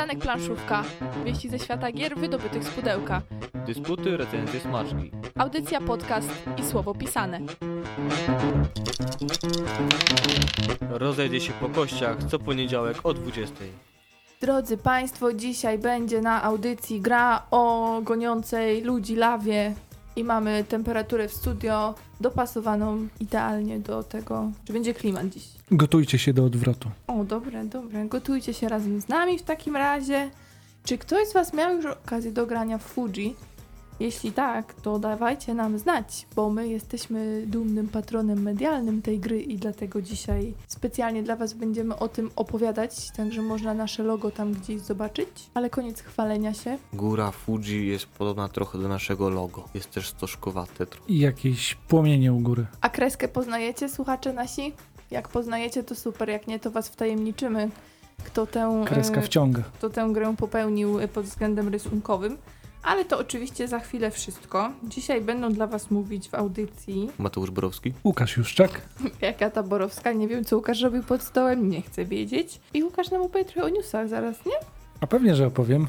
Przystanek planszówka. Wieści ze świata gier wydobytych z pudełka. Dysputy, recenzje, smaczki. Audycja, podcast i słowo pisane. Rozejdzie się po kościach co poniedziałek o 20. Drodzy Państwo, dzisiaj będzie na audycji gra o goniącej ludzi lawie i mamy temperaturę w studio dopasowaną idealnie do tego, że będzie klimat dziś. Gotujcie się do odwrotu. O, dobre, dobre. Gotujcie się razem z nami w takim razie. Czy ktoś z Was miał już okazję do grania w Fuji? Jeśli tak, to dawajcie nam znać, bo my jesteśmy dumnym patronem medialnym tej gry i dlatego dzisiaj specjalnie dla Was będziemy o tym opowiadać, także można nasze logo tam gdzieś zobaczyć. Ale koniec chwalenia się. Góra Fuji jest podobna trochę do naszego logo. Jest też stożkowate. I jakieś płomienie u góry. A kreskę poznajecie, słuchacze nasi? Jak poznajecie, to super, jak nie, to Was wtajemniczymy, kto tę... Kreska e, wciąga. kto tę grę popełnił y, pod względem rysunkowym. Ale to oczywiście za chwilę wszystko. Dzisiaj będą dla Was mówić w audycji Mateusz Borowski. Łukasz Juszczak. Jaka Taborowska. Nie wiem, co Łukasz robił pod stołem, nie chcę wiedzieć. I Łukasz nam opowie trochę o newsach zaraz, nie? A pewnie, że opowiem.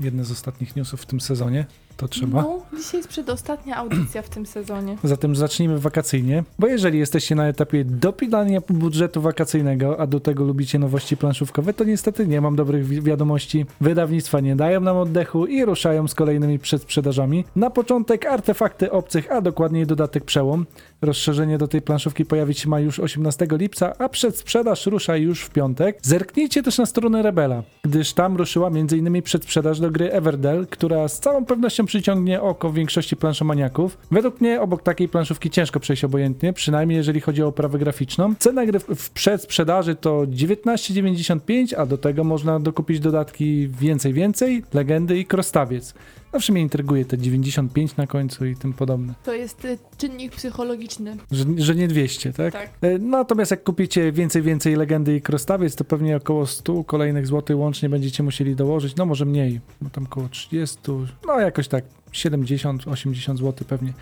Jedne z ostatnich newsów w tym sezonie. To trzeba. No, dzisiaj jest przedostatnia audycja w tym sezonie. Zatem zacznijmy wakacyjnie, bo jeżeli jesteście na etapie dopilania budżetu wakacyjnego, a do tego lubicie nowości planszówkowe, to niestety nie mam dobrych wi- wiadomości. Wydawnictwa nie dają nam oddechu i ruszają z kolejnymi przedsprzedażami. Na początek artefakty obcych, a dokładniej dodatek Przełom. Rozszerzenie do tej planszówki pojawić się ma już 18 lipca, a przedsprzedaż rusza już w piątek. Zerknijcie też na stronę Rebela, gdyż tam ruszyła m.in. przedsprzedaż do gry Everdell, która z całą pewnością przyciągnie oko większości planszomaniaków. Według mnie obok takiej planszówki ciężko przejść obojętnie, przynajmniej jeżeli chodzi o oprawę graficzną. Cena gry w- przedsprzedaży to 19,95, a do tego można dokupić dodatki więcej, więcej, legendy i krostawiec. Zawsze mnie intryguje te 95 na końcu i tym podobne. To jest y, czynnik psychologiczny. Że, że nie 200, tak? Tak. E, Natomiast jak kupicie więcej, więcej legendy i krostawiec, to pewnie około 100 kolejnych złotych łącznie będziecie musieli dołożyć. No może mniej, bo tam około 30, no jakoś tak 70, 80 zł pewnie.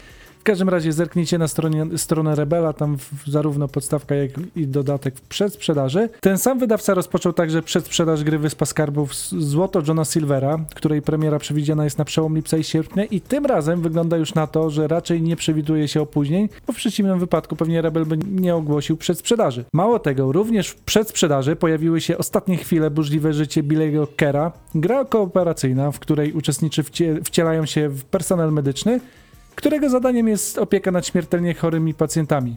W każdym razie zerknijcie na stronie, stronę Rebela, tam w, zarówno podstawka, jak i dodatek w przedsprzedaży. Ten sam wydawca rozpoczął także przedsprzedaż gry Wyspa Skarbów Złoto Johna Silvera, której premiera przewidziana jest na przełom lipca i sierpnia i tym razem wygląda już na to, że raczej nie przewiduje się opóźnień, bo w przeciwnym wypadku pewnie Rebel by nie ogłosił przedsprzedaży. Mało tego, również w przedsprzedaży pojawiły się ostatnie chwile burzliwe życie Billy'ego Kera, gra kooperacyjna, w której uczestniczy wcie, wcielają się w personel medyczny, którego zadaniem jest opieka nad śmiertelnie chorymi pacjentami.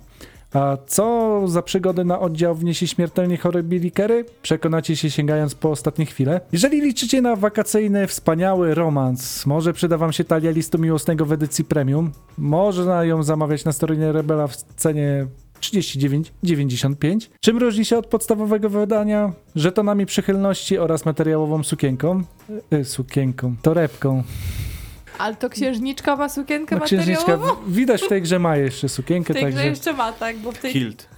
A co za przygody na oddział wniesie śmiertelnie chory Billy Kerry? Przekonacie się sięgając po ostatnie chwile. Jeżeli liczycie na wakacyjny, wspaniały romans, może przyda wam się talia listu miłosnego w edycji premium. Można ją zamawiać na stronie Rebela w cenie 39,95. Czym różni się od podstawowego wydania? Żetonami przychylności oraz materiałową sukienką. Y, sukienką, torebką. Ale to księżniczka ma sukienkę No, księżniczka, materiałową? widać w tej grze ma jeszcze sukienkę, W tej grze także... jeszcze ma, tak? Bo w tej... Hilt.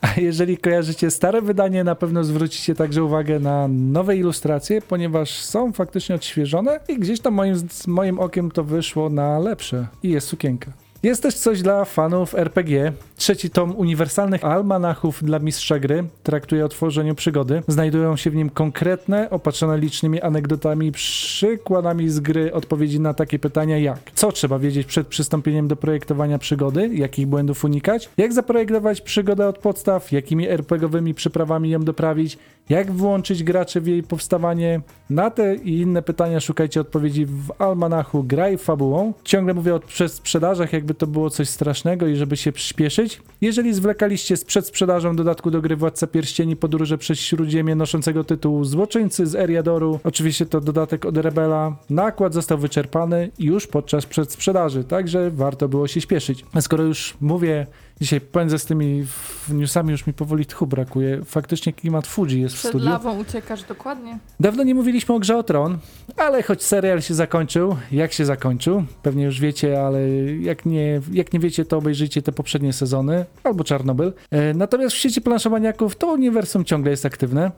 A jeżeli kojarzycie stare wydanie, na pewno zwrócicie także uwagę na nowe ilustracje, ponieważ są faktycznie odświeżone i gdzieś tam moim, z moim okiem to wyszło na lepsze. I jest sukienka. Jest też coś dla fanów RPG. Trzeci tom uniwersalnych almanachów dla mistrza gry traktuje o tworzeniu przygody. Znajdują się w nim konkretne, opatrzone licznymi anegdotami, przykładami z gry odpowiedzi na takie pytania jak co trzeba wiedzieć przed przystąpieniem do projektowania przygody, jakich błędów unikać, jak zaprojektować przygodę od podstaw, jakimi RPGowymi przyprawami ją doprawić, jak włączyć graczy w jej powstawanie. Na te i inne pytania szukajcie odpowiedzi w almanachu Graj fabułą. Ciągle mówię o przedsprzedażach, jakby to było coś strasznego i żeby się przyspieszyć. Jeżeli zwlekaliście z przedsprzedażą dodatku do gry Władca Pierścieni Podróże przez Śródziemie noszącego tytuł Złoczyńcy z Eriadoru, oczywiście to dodatek od Rebela, nakład został wyczerpany już podczas przedsprzedaży, także warto było się śpieszyć. A skoro już mówię Dzisiaj pędzę z tymi w- newsami, już mi powoli tchu brakuje. Faktycznie klimat Fuji jest w Przed studiu. lawą uciekasz dokładnie. Dawno nie mówiliśmy o grze o Tron, ale choć serial się zakończył, jak się zakończył, pewnie już wiecie, ale jak nie, jak nie wiecie, to obejrzyjcie te poprzednie sezony albo Czarnobyl. E, natomiast w sieci planszowaniaków to uniwersum ciągle jest aktywne.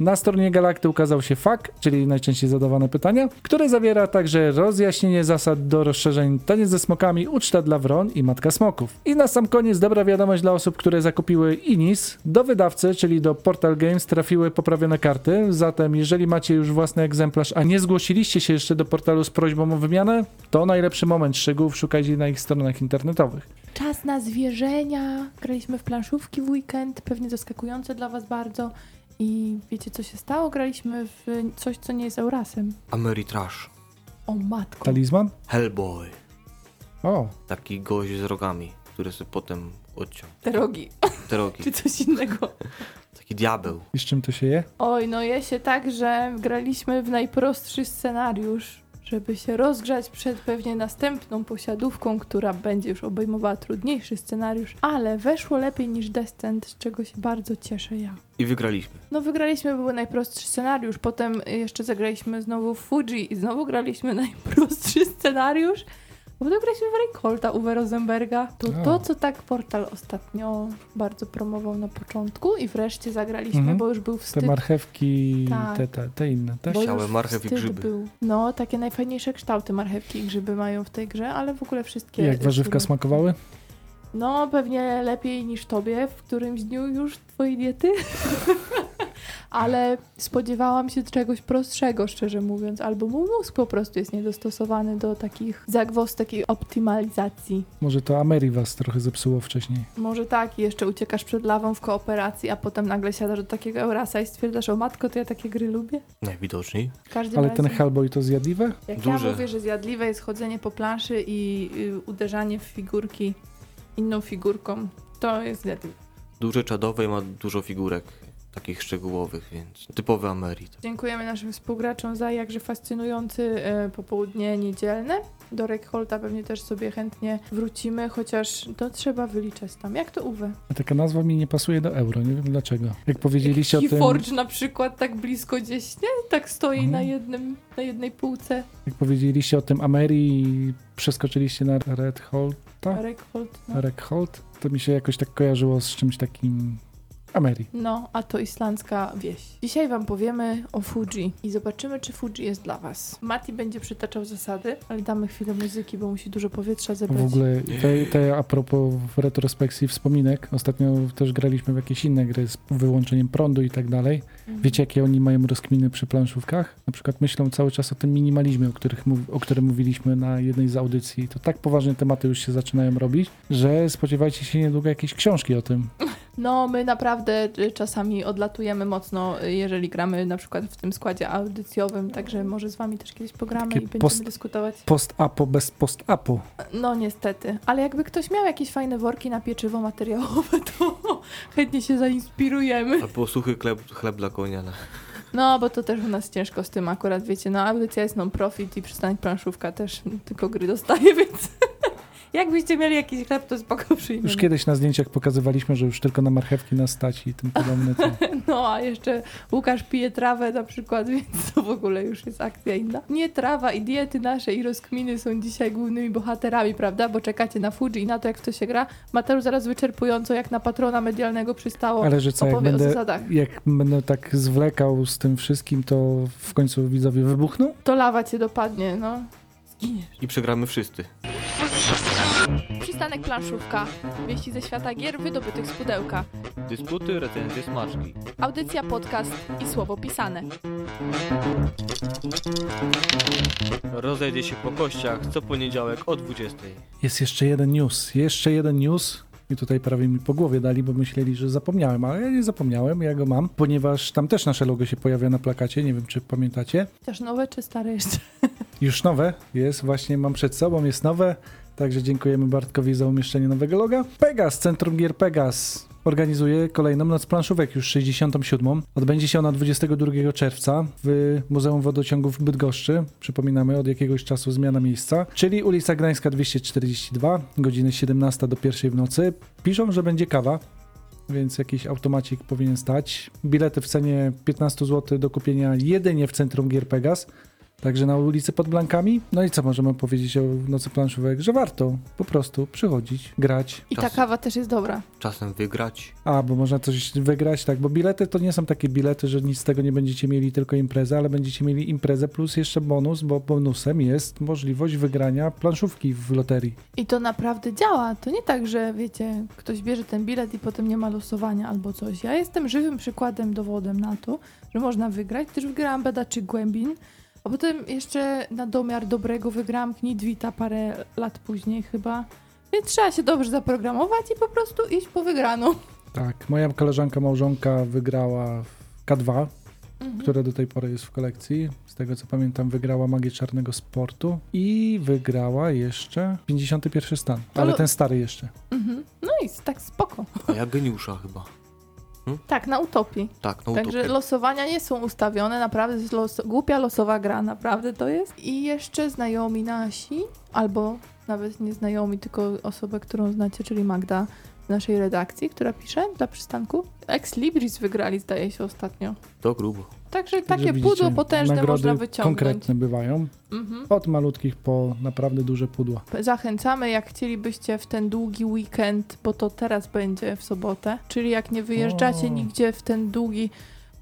Na stronie Galakty ukazał się FAQ, czyli najczęściej zadawane pytania, które zawiera także rozjaśnienie zasad do rozszerzeń Taniec ze smokami, Uczta dla wron i Matka Smoków. I na sam koniec dobra wiadomość dla osób, które zakupiły Inis. Do wydawcy, czyli do Portal Games trafiły poprawione karty, zatem jeżeli macie już własny egzemplarz, a nie zgłosiliście się jeszcze do portalu z prośbą o wymianę, to najlepszy moment szczegółów szukajcie na ich stronach internetowych. Czas na zwierzenia. Graliśmy w planszówki w weekend, pewnie zaskakujące dla was bardzo. I wiecie co się stało? Graliśmy w coś, co nie jest Eurasem. Ameritrash. O matko. Talizman? Hellboy. O, Taki gość z rogami, który sobie potem odciął. Te rogi, Te rogi. czy coś innego. Taki diabeł. i z czym to się je? Oj, no je się tak, że graliśmy w najprostszy scenariusz, żeby się rozgrzać przed pewnie następną posiadówką, która będzie już obejmowała trudniejszy scenariusz, ale weszło lepiej niż Descent, z czego się bardzo cieszę ja. I wygraliśmy. No wygraliśmy, był najprostszy scenariusz, potem jeszcze zagraliśmy znowu w Fuji i znowu graliśmy najprostszy scenariusz, a potem graliśmy w Reinholta Uwe Rosenberga. To O. to, co tak portal ostatnio bardzo promował na początku i wreszcie zagraliśmy, Mhm. bo już był Te wstyd. marchewki, Tak. te, te, te inne, tak? bo Siałe już marchew i wstyd grzyby. Był. No, takie najfajniejsze kształty marchewki i grzyby mają w tej grze, ale w ogóle wszystkie... Jak warzywka które- smakowały? No, pewnie lepiej niż tobie w którymś dniu już twojej diety. Ale spodziewałam się czegoś prostszego, szczerze mówiąc, albo mój mózg po prostu jest niedostosowany do takich zagwozdek i optymalizacji. Może to Ameri was trochę zepsuło wcześniej. Może tak, i jeszcze uciekasz przed lawą w kooperacji, a potem nagle siadasz do takiego Eurasa i stwierdzasz, o matko, to ja takie gry lubię. Najwidoczniej. W każdym Ale razie, ten Hellboy to zjadliwe? jak ja duże. mówię, że zjadliwe jest chodzenie po planszy i y, uderzanie w figurki inną figurką, to jest zjadliwe. Duże czadowe i ma dużo figurek. Takich szczegółowych, więc typowy Amerit. Dziękujemy naszym współgraczom za jakże fascynujący e, popołudnie niedzielne. Do Rekholta pewnie też sobie chętnie wrócimy, chociaż to trzeba wyliczać tam. Jak to Uwe? A Taka nazwa mi nie pasuje do euro, nie wiem dlaczego. Jak powiedzieliście o tym, Keyforge na przykład tak blisko gdzieś, nie? Tak stoi Mhm. na, jednym, na jednej półce. jak powiedzieliście o tym Ameri i przeskoczyliście na Red Holta, Rekhold, no. Rekhold, to mi się jakoś tak kojarzyło z czymś takim No, a to islandzka wieś. Dzisiaj wam powiemy o Fuji i zobaczymy, czy Fuji jest dla was. Mati będzie przytaczał zasady, ale damy chwilę muzyki, bo musi dużo powietrza zebrać. W ogóle te, te a propos w retrospekcji wspominek, ostatnio też graliśmy w jakieś inne gry z wyłączeniem prądu i tak dalej. Mhm. Wiecie, jakie oni mają rozkminy przy planszówkach? Na przykład myślą cały czas o tym minimalizmie, o, których o którym mówiliśmy na jednej z audycji. To tak poważne tematy już się zaczynają robić, że spodziewajcie się niedługo jakiejś książki o tym. No, my naprawdę y, czasami odlatujemy mocno, y, jeżeli gramy na przykład w tym składzie audycjowym, także może z wami też kiedyś pogramy Takie i będziemy post- dyskutować. Post-apo bez post-apo. No niestety, ale jakby ktoś miał jakieś fajne worki na pieczywo materiałowe, to chętnie się zainspirujemy. Albo suchy chleb, chleb dla konia. no. No, bo to też u nas ciężko z tym akurat, wiecie, no audycja jest non-profit i przystanek planszówka też tylko gry dostaje, więc jakbyście mieli jakiś chleb, to spoko przyjmiemy. Już kiedyś na zdjęciach pokazywaliśmy, że już tylko na marchewki nas stać i tym podobne. To... No, a jeszcze Łukasz pije trawę na przykład, więc to w ogóle już jest akcja inna. Nie trawa i diety nasze i rozkminy są dzisiaj głównymi bohaterami, prawda? Bo czekacie na Fuji i na to, jak w to się gra. Mateusz zaraz wyczerpująco, jak na patrona medialnego przystało, Ale że co, jak będę, zasadach. jak będę tak zwlekał z tym wszystkim, to w końcu widzowie wybuchną? To lawa cię dopadnie, no. Zginiesz. I przegramy wszyscy. Przystanek planszówka. Wieści ze świata gier wydobytych z pudełka. Dysputy, recenzje, smaczki. Audycja, podcast i słowo pisane. Rozejdzie się po kościach co poniedziałek o 20. Jest jeszcze jeden news, jeszcze jeden news. I tutaj prawie mi po głowie dali, bo myśleli, że zapomniałem, ale ja nie zapomniałem, ja go mam, ponieważ tam też nasze logo się pojawia na plakacie, nie wiem czy pamiętacie. Też nowe czy stare jeszcze? Już nowe jest, właśnie mam przed sobą, jest nowe, także dziękujemy Bartkowi za umieszczenie nowego loga. Pegas, Centrum Gier Pegas organizuje kolejną Noc Planszówek, już 67. Odbędzie się ona 22 czerwca w Muzeum Wodociągów w Bydgoszczy. Przypominamy, od jakiegoś czasu zmiana miejsca, czyli ulica Gdańska 242, godziny 17 do 1 w nocy. Piszą, że będzie kawa, więc jakiś automacik powinien stać. Bilety w cenie 15 zł do kupienia jedynie w Centrum Gier Pegas. Także na ulicy pod Blankami. No i co możemy powiedzieć o Nocy Planszówek? Że warto po prostu przychodzić, grać. I ta Czas. kawa też jest dobra. Czasem wygrać. A, bo można coś wygrać, tak, bo bilety to nie są takie bilety, że nic z tego nie będziecie mieli, tylko imprezę, ale będziecie mieli imprezę plus jeszcze bonus, bo bonusem jest możliwość wygrania planszówki w loterii. I to naprawdę działa. To nie tak, że wiecie, ktoś bierze ten bilet i potem nie ma losowania albo coś. Ja jestem żywym przykładem, dowodem na to, że można wygrać. Też wygrałam Beda czy Głębin, a potem jeszcze na domiar dobrego wygrałam Knidwita parę lat później chyba. Więc trzeba się dobrze zaprogramować i po prostu iść po wygraną. Tak, moja koleżanka małżonka wygrała w K2, Mhm. która do tej pory jest w kolekcji. Z tego co pamiętam, wygrała Magię Czarnego Sportu i wygrała jeszcze 51 stan, ale Ale- ten stary jeszcze. Mhm. No i tak spoko. A ja geniusza chyba. Tak, na utopii. Tak, no Także utopię. losowania nie są ustawione, naprawdę jest los, głupia losowa gra, naprawdę to jest. I jeszcze znajomi nasi, albo nawet nie znajomi, tylko osobę, którą znacie, czyli Magda z naszej redakcji, która pisze dla przystanku. Ex Libris wygrali, zdaje się, ostatnio. To grubo. Także takie widzicie, pudło potężne można wyciągnąć. konkretne bywają, Mhm. od malutkich po naprawdę duże pudła. Zachęcamy, jak chcielibyście w ten długi weekend, bo to teraz będzie w sobotę, czyli jak nie wyjeżdżacie O. nigdzie w ten długi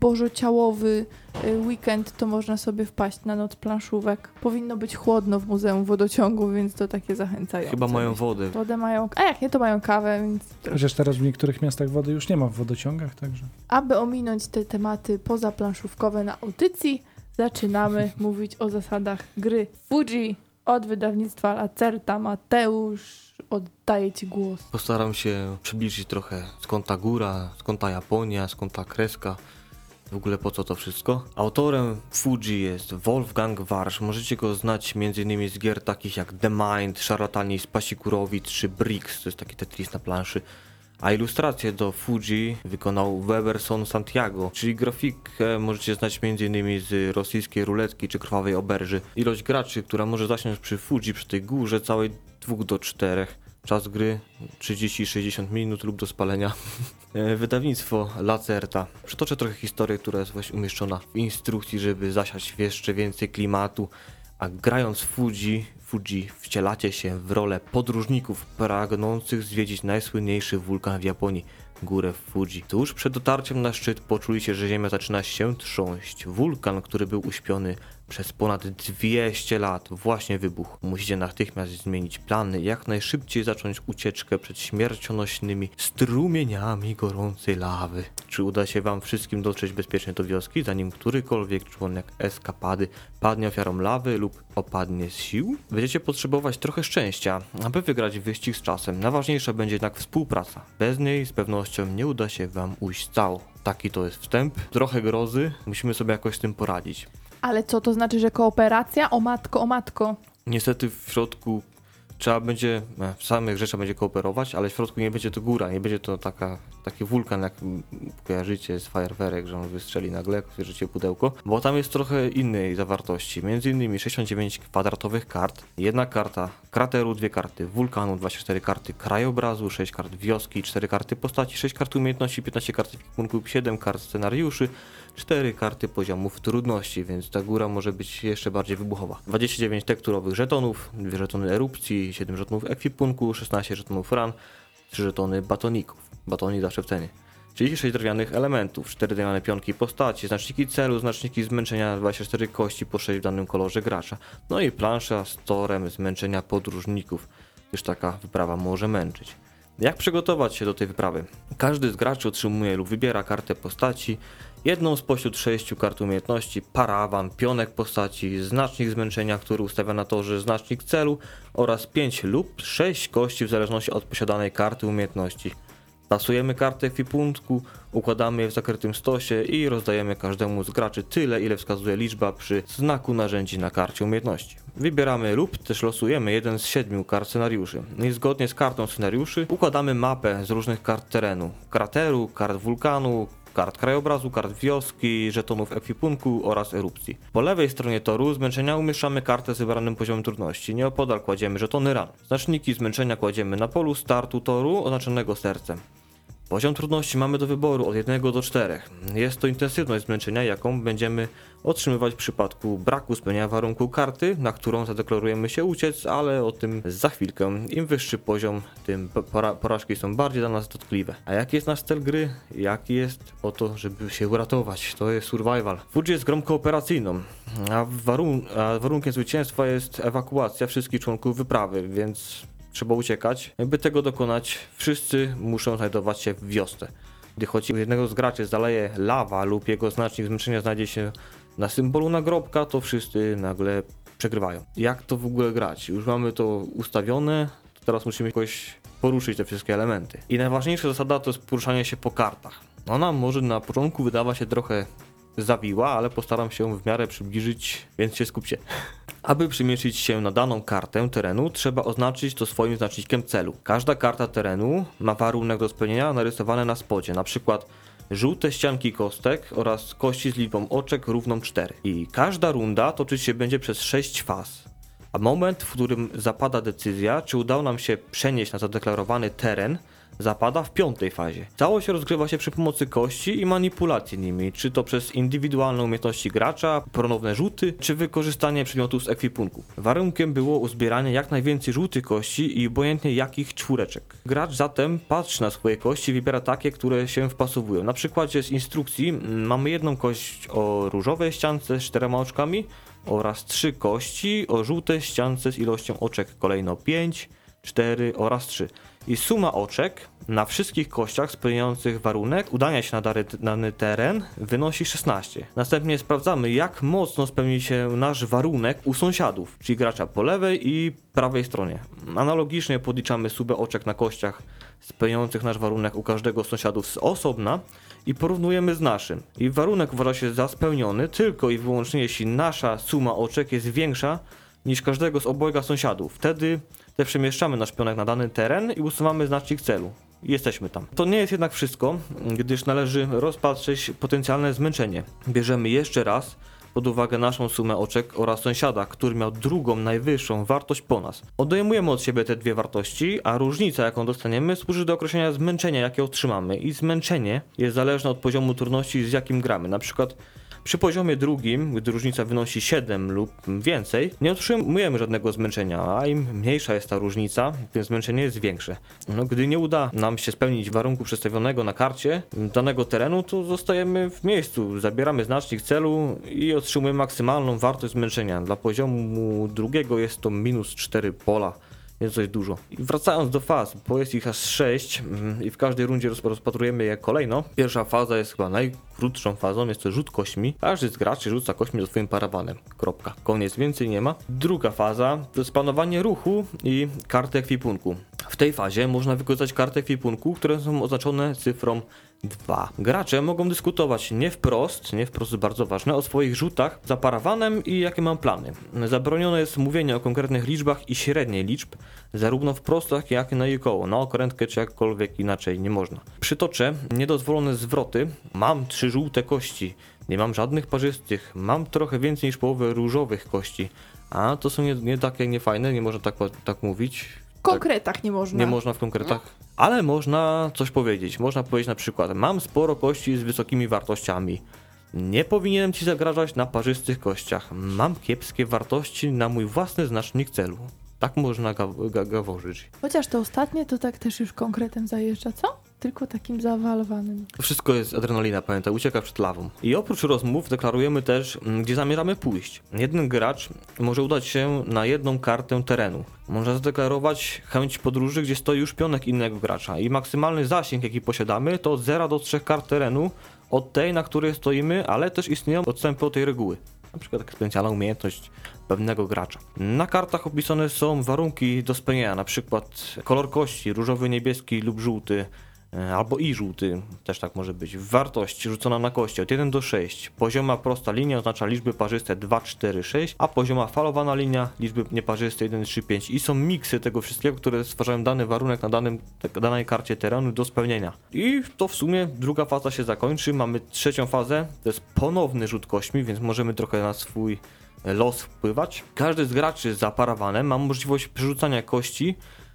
bożociałowy y, weekend, to można sobie wpaść na noc planszówek. Powinno być chłodno w Muzeum Wodociągu, więc to takie zachęcają. Chyba mają wodę. Wodę mają, a jak nie, to mają kawę, więc Chociaż teraz w niektórych miastach wody już nie ma w wodociągach, także. aby ominąć te tematy pozaplanszówkowe na audycji, zaczynamy mówić o zasadach gry Fuji od wydawnictwa Lacerta. Mateusz, oddaję Ci głos. Postaram się przybliżyć trochę skąd ta góra, skąd ta Japonia, skąd ta kreska. W ogóle po co to wszystko? Autorem Fuji jest Wolfgang Warsz. Możecie go znać m.in. z gier takich jak The Mind, Szarlatani z Pasikurowic czy Bricks, to jest taki Tetris na planszy. A ilustrację do Fuji wykonał Weberson Santiago, czyli grafikę możecie znać m.in. z rosyjskiej ruletki czy krwawej oberży. Ilość graczy, która może zasiąść przy Fuji, przy tej górze całej 2 do 4. Czas gry 30-60 minut lub do spalenia. E, Wydawnictwo Lacerta. Przytoczę trochę historię, która jest właśnie umieszczona w instrukcji, żeby zasiać jeszcze więcej klimatu. A grając w Fuji, Fuji wcielacie się w rolę podróżników pragnących zwiedzić najsłynniejszy wulkan w Japonii, górę Fuji. Tuż przed dotarciem na szczyt poczuliście, że ziemia zaczyna się trząść. Wulkan, który był uśpiony przez ponad 200 lat, właśnie wybuchł. Musicie natychmiast zmienić plany, jak najszybciej zacząć ucieczkę przed śmiercionośnymi strumieniami gorącej lawy. Czy uda się wam wszystkim dotrzeć bezpiecznie do wioski, zanim którykolwiek członek eskapady padnie ofiarą lawy lub opadnie z sił? Będziecie potrzebować trochę szczęścia, aby wygrać wyścig z czasem. Najważniejsza będzie jednak współpraca. Bez niej z pewnością nie uda się wam ujść cało. Taki to jest wstęp. Trochę grozy, musimy sobie jakoś z tym poradzić. Ale co to znaczy, że kooperacja? O matko, o matko. Niestety w środku trzeba będzie, e, w samych rzeczach będzie kooperować, ale w środku nie będzie to góra, nie będzie to taka, taki wulkan, jak kojarzycie z fajerwerek, że on wystrzeli nagle, jak otworzycie pudełko, bo tam jest trochę innej zawartości, między innymi 69 kwadratowych kart, jedna karta krateru, dwie karty wulkanu, 24 karty krajobrazu, 6 kart wioski, 4 karty postaci, 6 kart umiejętności, 15 kart ekwipunku, 7 kart scenariuszy, 4 karty poziomów trudności, więc ta góra może być jeszcze bardziej wybuchowa. 29 tekturowych żetonów, 2 żetony erupcji, 7 żetonów ekwipunku, 16 żetonów ran, 3 żetony batoników. Batonik zawsze w cenie. 36 drewnianych elementów, 4 drewniane pionki postaci, znaczniki celu, znaczniki zmęczenia, 24 kości po 6 w danym kolorze gracza. No i plansza z torem zmęczenia podróżników, gdyż taka wyprawa może męczyć. Jak przygotować się do tej wyprawy? Każdy z graczy otrzymuje lub wybiera kartę postaci, jedną spośród sześciu kart umiejętności, parawan, pionek postaci, znacznik zmęczenia, który ustawia na torze znacznik celu oraz 5 lub 6 kości w zależności od posiadanej karty umiejętności. Tasujemy kartę ekwipunku, układamy je w zakrytym stosie i rozdajemy każdemu z graczy tyle, ile wskazuje liczba przy znaku narzędzi na karcie umiejętności. Wybieramy lub też losujemy jeden z siedmiu kart scenariuszy. I zgodnie z kartą scenariuszy układamy mapę z różnych kart terenu. Krateru, kart wulkanu, kart krajobrazu, kart wioski, żetonów ekwipunku oraz erupcji. Po lewej stronie toru zmęczenia umieszczamy kartę z wybranym poziomem trudności. Nieopodal kładziemy żetony ran. Znaczniki zmęczenia kładziemy na polu startu toru oznaczonego sercem. Poziom trudności mamy do wyboru od 1 do 4. Jest to intensywność zmęczenia, jaką będziemy otrzymywać w przypadku braku spełnienia warunku karty, na którą zadeklarujemy się uciec, ale o tym za chwilkę. Im wyższy poziom, tym po- pora- porażki są bardziej dla nas dotkliwe. A jaki jest nasz cel gry? Jaki jest o to, żeby się uratować? To jest survival. Fuji jest grą kooperacyjną, a, warun- a warunkiem zwycięstwa jest ewakuacja wszystkich członków wyprawy, więc trzeba uciekać. By tego dokonać, wszyscy muszą znajdować się w wiosce. Gdy choć jednego z graczy zaleje lawa lub jego znacznik zmęczenia znajdzie się na symbolu nagrobka, to wszyscy nagle przegrywają. Jak to w ogóle grać? Już mamy to ustawione, to teraz musimy jakoś poruszyć te wszystkie elementy. I najważniejsza zasada to jest poruszanie się po kartach. Ona może na początku wydawać się trochę zawiła, ale postaram się w miarę przybliżyć, więc się skupcie. Aby przemieszczyć się na daną kartę terenu, trzeba oznaczyć to swoim znacznikiem celu. Każda karta terenu ma warunek do spełnienia narysowany na spodzie, przykład żółte ścianki kostek oraz kości z liczbą oczek równą 4. I każda runda toczyć się będzie przez 6 faz. A moment, w którym zapada decyzja, czy udało nam się przenieść na zadeklarowany teren, zapada w piątej fazie. Całość rozgrywa się przy pomocy kości i manipulacji nimi, czy to przez indywidualne umiejętności gracza, ponowne rzuty, czy wykorzystanie przedmiotów z ekwipunku. Warunkiem było uzbieranie jak najwięcej żółtych kości i obojętnie jakich czwóreczek. Gracz zatem patrzy na swoje kości i wybiera takie, które się wpasowują. Na przykładzie z instrukcji mm, mamy jedną kość o różowej ściance z czterema oczkami oraz trzy kości o żółtej ściance z ilością oczek kolejno 5, 4 oraz 3. I suma oczek na wszystkich kościach spełniających warunek udania się na dany teren wynosi 16. Następnie sprawdzamy, jak mocno spełni się nasz warunek u sąsiadów, czyli gracza po lewej i prawej stronie. Analogicznie podliczamy subę oczek na kościach spełniających nasz warunek u każdego z sąsiadów z osobna i porównujemy z naszym. I warunek uważa się za spełniony tylko i wyłącznie jeśli nasza suma oczek jest większa niż każdego z obojga sąsiadów. Wtedy te przemieszczamy nasz pionek na dany teren i usuwamy znacznik celu. Jesteśmy tam. To nie jest jednak wszystko, gdyż należy rozpatrzeć potencjalne zmęczenie. Bierzemy jeszcze raz pod uwagę naszą sumę oczek oraz sąsiada, który miał drugą najwyższą wartość po nas. Odejmujemy od siebie te dwie wartości, a różnica, jaką dostaniemy, służy do określenia zmęczenia, jakie otrzymamy. I zmęczenie jest zależne od poziomu trudności, z jakim gramy. Na przykład przy poziomie drugim, gdy różnica wynosi 7 lub więcej, nie otrzymujemy żadnego zmęczenia, a im mniejsza jest ta różnica, tym zmęczenie jest większe. No, gdy nie uda nam się spełnić warunku przedstawionego na karcie danego terenu, to zostajemy w miejscu, zabieramy znacznik celu i otrzymujemy maksymalną wartość zmęczenia. Dla poziomu drugiego jest to minus 4 pola. Jest dużo. I wracając do faz, bo jest ich aż 6 i w każdej rundzie roz- rozpatrujemy je kolejno. Pierwsza faza jest chyba najkrótszą fazą, jest to rzut kośćmi. Każdy z graczy rzuca kośćmi za swoim parawanem. Kropka. Koniec, więcej nie ma. Druga faza to jest planowanie ruchu i karty ekwipunku. W tej fazie można wykorzystać karty ekwipunku, które są oznaczone cyfrą 2. Gracze mogą dyskutować nie wprost, nie wprost bardzo ważne, o swoich rzutach za parawanem i jakie mam plany. Zabronione jest mówienie o konkretnych liczbach i średniej liczb, zarówno w prostach, jak i na jej koło, na okrętkę czy jakkolwiek inaczej nie można. Przytoczę niedozwolone zwroty. Mam trzy żółte kości, nie mam żadnych parzystych, mam trochę więcej niż połowę różowych kości. A to są nie, nie takie niefajne, nie można tak, tak mówić. W konkretach nie można. Nie można w konkretach, ale można coś powiedzieć. Można powiedzieć na przykład: Mam sporo kości z wysokimi wartościami. Nie powinienem ci zagrażać na parzystych kościach. Mam kiepskie wartości na mój własny znacznik celu. Tak można ga ga gaworzyć. Chociaż to ostatnie to tak też już konkretem zajeżdża, co? Tylko takim zawalowanym. Wszystko jest adrenalina, pamiętaj, ucieka przed lawą. I oprócz rozmów deklarujemy też, mm, gdzie zamierzamy pójść. Jeden gracz może udać się na jedną kartę terenu. Może zadeklarować chęć podróży, gdzie stoi już pionek innego gracza. I maksymalny zasięg, jaki posiadamy, to od 0 do 3 kart terenu od tej, na której stoimy, ale też istnieją odstępy od tej reguły. Na przykład specjalna umiejętność pewnego gracza. Na kartach opisane są warunki do spełnienia, na przykład kolor kości, różowy, niebieski lub żółty, albo i żółty, też tak może być. Wartość rzucona na kości od 1 do 6. Pozioma prosta linia oznacza liczby parzyste 2, 4, 6, a pozioma falowana linia liczby nieparzyste 1, 3, 5. I są miksy tego wszystkiego, które stwarzają dany warunek na danym, tak- danej karcie terenu do spełnienia. I to w sumie druga faza się zakończy. Mamy trzecią fazę, to jest ponowny rzut kośćmi, więc możemy trochę na swój los wpływać. Każdy z graczy za parawanem ma możliwość przerzucania kości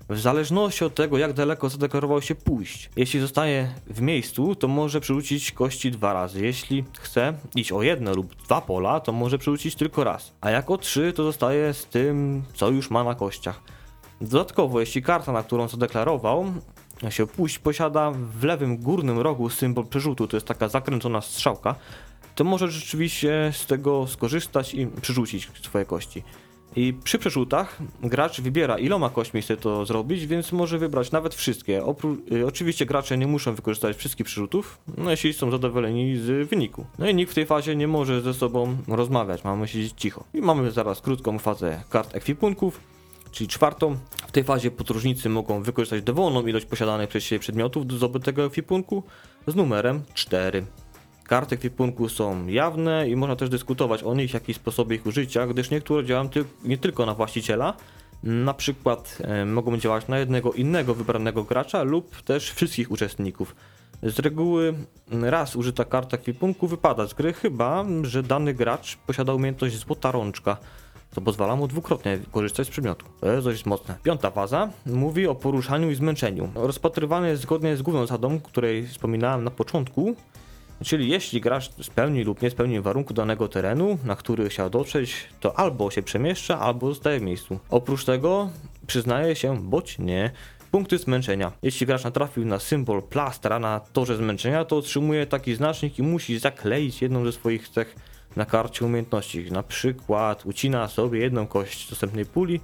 w zależności od tego, jak daleko zadeklarował się pójść. Jeśli zostaje w miejscu, to może przerzucić kości dwa razy. Jeśli chce iść o jedno lub dwa pola, to może przerzucić tylko raz. A jak o trzy, to zostaje z tym, co już ma na kościach. Dodatkowo, jeśli karta, na którą zadeklarował, się pójść, posiada w lewym górnym rogu symbol przerzutu, to jest taka zakręcona strzałka, to może rzeczywiście z tego skorzystać i przerzucić swoje kości. I przy przerzutach gracz wybiera iloma kośćmi chce to zrobić, więc może wybrać nawet wszystkie. Opró- y, oczywiście gracze nie muszą wykorzystać wszystkich przerzutów, no jeśli są zadowoleni z wyniku. No i nikt w tej fazie nie może ze sobą rozmawiać, mamy siedzieć cicho. I mamy zaraz krótką fazę kart ekwipunków, czyli czwartą. W tej fazie podróżnicy mogą wykorzystać dowolną ilość posiadanych przez siebie przedmiotów do zdobytego ekwipunku z numerem 4. Karty ekwipunku są jawne i można też dyskutować o nich, jaki sposobie ich użycia, gdyż niektóre działają tyl- nie tylko na właściciela, na przykład e, mogą działać na jednego innego wybranego gracza lub też wszystkich uczestników. Z reguły raz użyta karta ekwipunku wypada z gry, chyba że dany gracz posiada umiejętność złota rączka, co pozwala mu dwukrotnie korzystać z przedmiotu. To jest dość mocne. Piąta faza mówi o poruszaniu i zmęczeniu. Rozpatrywane jest zgodnie z główną zasadą, której wspominałem na początku, Czyli jeśli gracz spełni lub nie spełni warunku danego terenu, na który chciał dotrzeć, to albo się przemieszcza, albo zostaje w miejscu. Oprócz tego przyznaje się bądź nie punkty zmęczenia. Jeśli gracz natrafił na symbol plastra na torze zmęczenia, to otrzymuje taki znacznik i musi zakleić jedną ze swoich cech na karcie umiejętności. Na przykład ucina sobie jedną kość dostępnej puli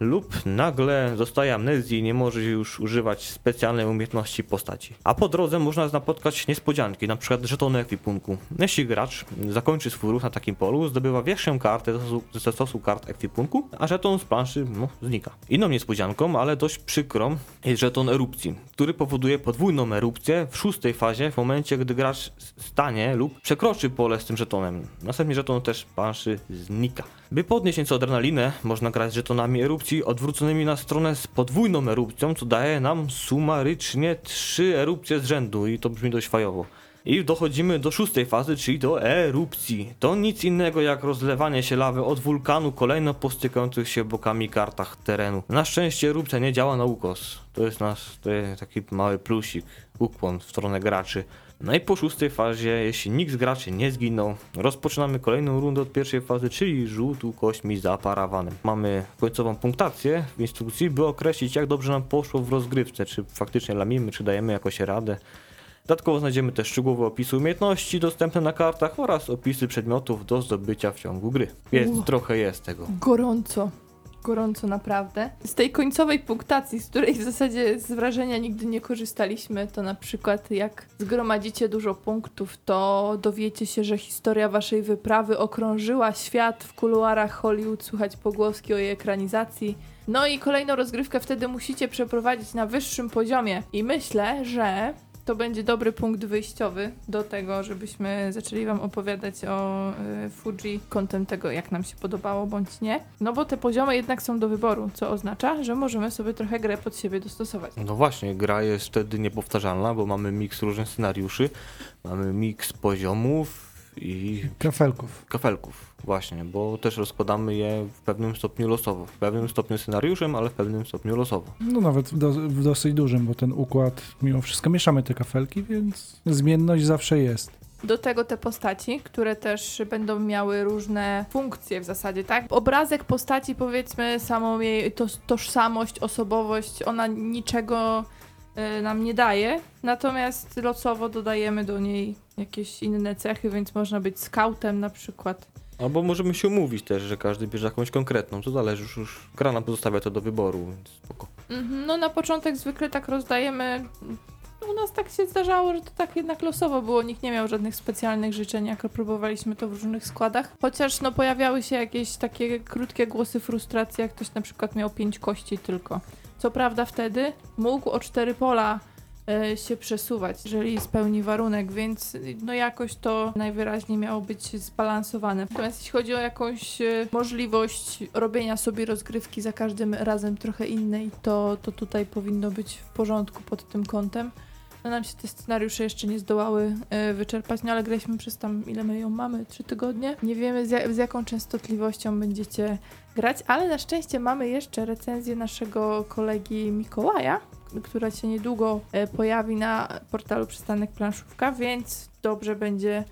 lub nagle zostaje amnezji i nie może już używać specjalnej umiejętności postaci. A po drodze można napotkać niespodzianki, przykład żetony ekwipunku. Jeśli gracz zakończy swój ruch na takim polu, zdobywa większą kartę ze stosu- kart ekwipunku, a żeton z planszy no, znika. Inną niespodzianką, ale dość przykrą, jest żeton erupcji, który powoduje podwójną erupcję w szóstej fazie, w momencie gdy gracz stanie lub przekroczy pole z tym żetonem. Następnie żeton też planszy znika. By podnieść nieco adrenalinę, można grać z żetonami erupcji odwróconymi na stronę z podwójną erupcją, co daje nam sumarycznie trzy erupcje z rzędu i to brzmi dość fajowo. I dochodzimy do szóstej fazy, czyli do erupcji. To nic innego jak rozlewanie się lawy od wulkanu kolejno po stykających się bokami kartach terenu. Na szczęście erupcja nie działa na ukos. To jest nasz to jest taki mały plusik, ukłon w stronę graczy. No i po szóstej fazie, jeśli nikt z graczy nie zginął, rozpoczynamy kolejną rundę od pierwszej fazy, czyli rzutu kośćmi za parawanem. Mamy końcową punktację w instrukcji, by określić jak dobrze nam poszło w rozgrywce, czy faktycznie lamimy, czy dajemy jakoś radę. Dodatkowo znajdziemy też szczegółowe opisy umiejętności dostępne na kartach oraz opisy przedmiotów do zdobycia w ciągu gry. Jest, Uuu. trochę jest tego. Gorąco. Gorąco naprawdę. Z tej końcowej punktacji, z której w zasadzie z wrażenia nigdy nie korzystaliśmy, to na przykład jak zgromadzicie dużo punktów, to dowiecie się, że historia waszej wyprawy okrążyła świat w kuluarach Hollywood, słychać pogłoski o jej ekranizacji. No i kolejną rozgrywkę wtedy musicie przeprowadzić na wyższym poziomie. I myślę, że to będzie dobry punkt wyjściowy do tego, żebyśmy zaczęli Wam opowiadać o y, Fuji kątem tego, jak nam się podobało bądź nie. No bo te poziomy jednak są do wyboru, co oznacza, że możemy sobie trochę grę pod siebie dostosować. No właśnie, gra jest wtedy niepowtarzalna, bo mamy miks różnych scenariuszy, mamy miks poziomów i Kafelków. kafelków, właśnie, bo też rozkładamy je w pewnym stopniu losowo. W pewnym stopniu scenariuszem, ale w pewnym stopniu losowo. No nawet w, do, w dosyć dużym, bo ten układ, mimo wszystko mieszamy te kafelki, więc zmienność zawsze jest. Do tego te postaci, które też będą miały różne funkcje w zasadzie, tak? Obrazek postaci, powiedzmy, samą jej to, tożsamość, osobowość, ona niczego y, nam nie daje, natomiast losowo dodajemy do niej jakieś inne cechy, więc można być skautem na przykład. Albo możemy się umówić też, że każdy bierze jakąś konkretną, to zależy już, już gra nam pozostawia to do wyboru, więc spoko. Mhm, No na początek zwykle tak rozdajemy. U nas tak się zdarzało, że to tak jednak losowo było. Nikt nie miał żadnych specjalnych życzeń, jak próbowaliśmy to w różnych składach. Chociaż no pojawiały się jakieś takie krótkie głosy frustracji, jak ktoś na przykład miał pięć kości tylko. Co prawda wtedy mógł o cztery pola się przesuwać, jeżeli spełni warunek, więc no jakoś to najwyraźniej miało być zbalansowane. Natomiast jeśli chodzi o jakąś e, możliwość robienia sobie rozgrywki za każdym razem trochę innej, to, to tutaj powinno być w porządku pod tym kątem. No nam się te scenariusze jeszcze nie zdołały e, wyczerpać, no ale graliśmy przez tam, ile my ją mamy? Trzy tygodnie? Nie wiemy z, z jaką częstotliwością będziecie grać, ale na szczęście mamy jeszcze recenzję naszego kolegi Mikołaja, która się niedługo e, pojawi na portalu Przystanek Planszówka, więc dobrze będzie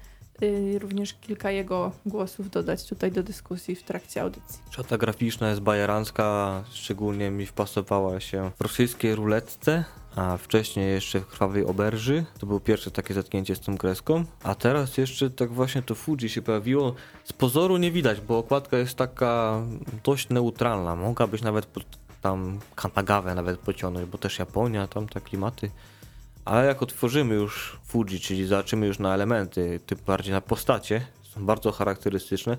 y, również kilka jego głosów dodać tutaj do dyskusji w trakcie audycji. Szata graficzna jest bajerancka, szczególnie mi wpasowała się w rosyjskiej ruletce, a wcześniej jeszcze w krwawej oberży. To było pierwsze takie zetknięcie z tą kreską. A teraz jeszcze tak właśnie to Fuji się pojawiło. Z pozoru nie widać, bo okładka jest taka dość neutralna. Mogła być nawet pod, tam Kanagawę nawet pociągnąć, bo też Japonia, tam te klimaty. Ale jak otworzymy już Fuji, czyli zobaczymy już na elementy, tym bardziej na postacie, bardzo charakterystyczne,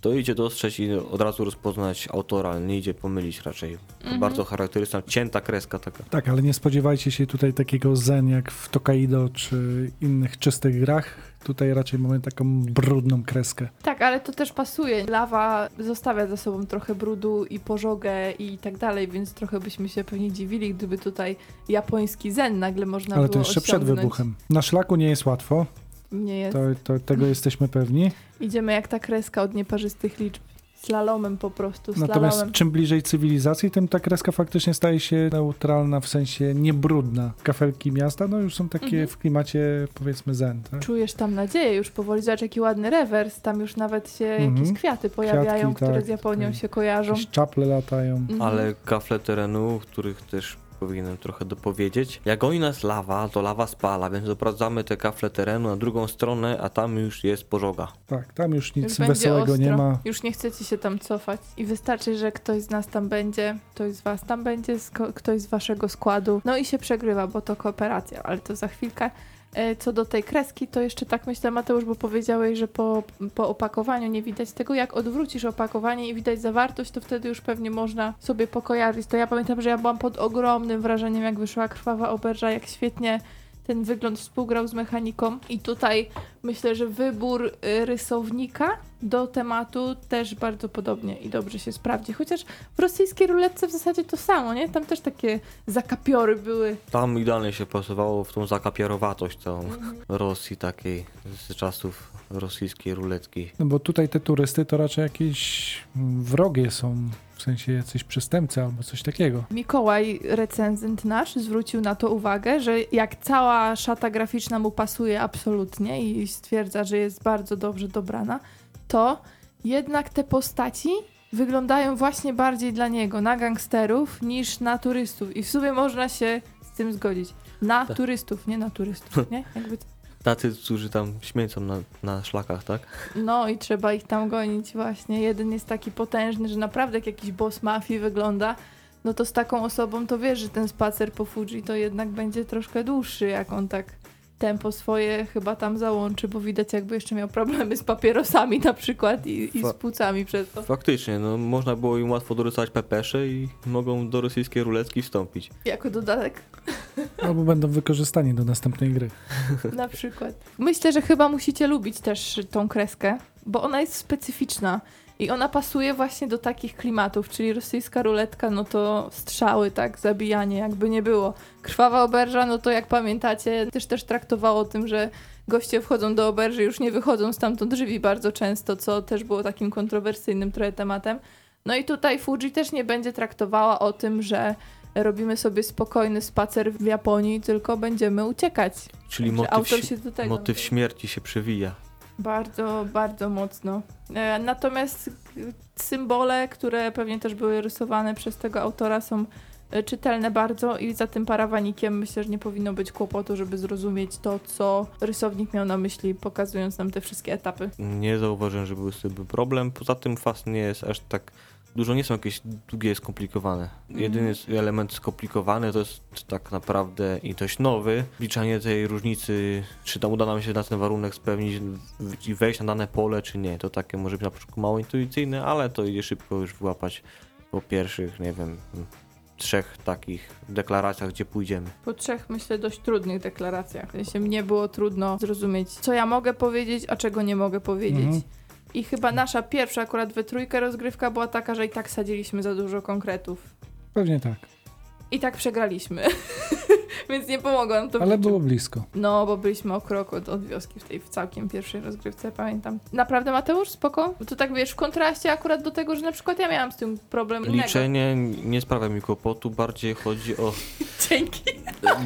to idzie dostrzec i od razu rozpoznać autora, nie idzie pomylić raczej. Mhm. Bardzo charakterystyczna, cięta kreska taka. Tak, ale nie spodziewajcie się tutaj takiego zen jak w Tokaido czy innych czystych grach. Tutaj raczej mamy taką brudną kreskę. Tak, ale to też pasuje. Lawa zostawia za sobą trochę brudu i pożogę i tak dalej, więc trochę byśmy się pewnie dziwili, gdyby tutaj japoński zen nagle można ale było to jeszcze przed osiągnąć. wybuchem. Na szlaku nie jest łatwo, Nie jest. to, to, tego jesteśmy pewni. Idziemy jak ta kreska od nieparzystych liczb. Slalomem po prostu, Natomiast slalomem. czym bliżej cywilizacji, tym ta kreska faktycznie staje się neutralna, w sensie niebrudna. Kafelki miasta no już są takie Mhm. w klimacie powiedzmy zen. Tak? Czujesz tam nadzieję już powoli. Zobacz jaki ładny rewers. Tam już nawet się Mhm. jakieś kwiaty pojawiają, Kwiatki, które tak, z Japonią tak. się kojarzą. Jakieś czaple latają. Mhm. Ale kafle terenu, których też powinienem trochę dopowiedzieć. Jak goni nas lawa, to lawa spala, więc oprowadzamy te kafle terenu na drugą stronę, a tam już jest pożoga. Tak, tam już nic Już będzie wesołego nie ostro. ma. Już nie chcecie się tam cofać. I wystarczy, że ktoś z nas tam będzie, ktoś z was tam będzie, sko- ktoś z waszego składu. No i się przegrywa, bo to kooperacja, ale to za chwilkę. E, Co do tej kreski, to jeszcze tak myślę, Mateusz, bo powiedziałeś, że po, po opakowaniu nie widać tego. Jak odwrócisz opakowanie i widać zawartość, to wtedy już pewnie można sobie pokojarzyć. To ja pamiętam, że ja byłam pod ogromnym wrażeniem, jak wyszła krwawa oberża, jak świetnie ten wygląd współgrał z mechaniką. I tutaj myślę, że wybór y, rysownika do tematu też bardzo podobnie i dobrze się sprawdzi. Chociaż w rosyjskiej ruletce w zasadzie to samo, nie? Tam też takie zakapiory były. Tam idealnie się pasowało w tą zakapierowatość całą Rosji takiej z czasów rosyjskiej ruletki. No bo tutaj te turysty to raczej jakieś mm, wrogie są, w sensie jacyś przestępcy albo coś takiego. Mikołaj, recenzent nasz, zwrócił na to uwagę, że jak cała szata graficzna mu pasuje absolutnie i stwierdza, że jest bardzo dobrze dobrana, to jednak te postaci wyglądają właśnie bardziej dla niego, na gangsterów, niż na turystów. I w sumie można się z tym zgodzić. Na Tak. turystów, nie na turystów, nie? Jakby Tacy, którzy tam śmiecą na, na szlakach, tak? No i trzeba ich tam gonić właśnie. Jeden jest taki potężny, że naprawdę jak jakiś boss mafii wygląda. No to z taką osobą to wiesz, że ten spacer po Fuji to jednak będzie troszkę dłuższy, jak on tak tempo swoje chyba tam załączy, bo widać jakby jeszcze miał problemy z papierosami na przykład i, i z płucami przez to. Faktycznie, no można było im łatwo dorysować pepesze i mogą do rosyjskiej ruletki wstąpić. Jako dodatek Albo będą wykorzystani do następnej gry. na przykład. Myślę, że chyba musicie lubić też tą kreskę, bo ona jest specyficzna. I ona pasuje właśnie do takich klimatów, czyli rosyjska ruletka, no to strzały, tak, zabijanie, jakby nie było. Krwawa oberża, no to jak pamiętacie, też też traktowało o tym, że goście wchodzą do oberży, już nie wychodzą stamtąd żywi bardzo często, co też było takim kontrowersyjnym trochę tematem. No i tutaj Fuji też nie będzie traktowała o tym, że robimy sobie spokojny spacer w Japonii, tylko będziemy uciekać. Czyli motyw, autor się do tego motyw śmierci się przewija. Bardzo, bardzo mocno. E, natomiast symbole, które pewnie też były rysowane przez tego autora, są e, czytelne bardzo i za tym parawanikiem myślę, że nie powinno być kłopotu, żeby zrozumieć to, co rysownik miał na myśli, pokazując nam te wszystkie etapy. Nie zauważyłem, że był z tym problem. Poza tym fast nie jest aż tak dużo, nie są jakieś długie, skomplikowane. Jedyny s- element skomplikowany to jest tak naprawdę i dość nowy. Wliczanie tej różnicy, czy tam uda nam się na ten warunek spełnić i wejść na dane pole, czy nie. To takie może być na początku mało intuicyjne, ale to idzie szybko już wyłapać po pierwszych, nie wiem, trzech takich deklaracjach, gdzie pójdziemy. Po trzech, myślę, dość trudnych deklaracjach. W sensie mnie było trudno zrozumieć, co ja mogę powiedzieć, a czego nie mogę powiedzieć. Mhm. I chyba nasza pierwsza akurat we trójkę rozgrywka była taka, że i tak sadziliśmy za dużo konkretów. Pewnie tak. I tak przegraliśmy. Więc nie pomogło nam to w Ale niczym. było blisko. No, bo byliśmy o krok od, od wioski w tej w całkiem pierwszej rozgrywce, pamiętam. Naprawdę, Mateusz, spoko? Bo to tak, wiesz, w kontraście akurat do tego, że na przykład ja miałam z tym problem innego. Liczenie nie sprawia mi kłopotu, bardziej chodzi o, Dzięki.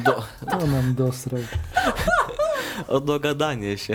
do, To nam dostrał. o dogadanie się.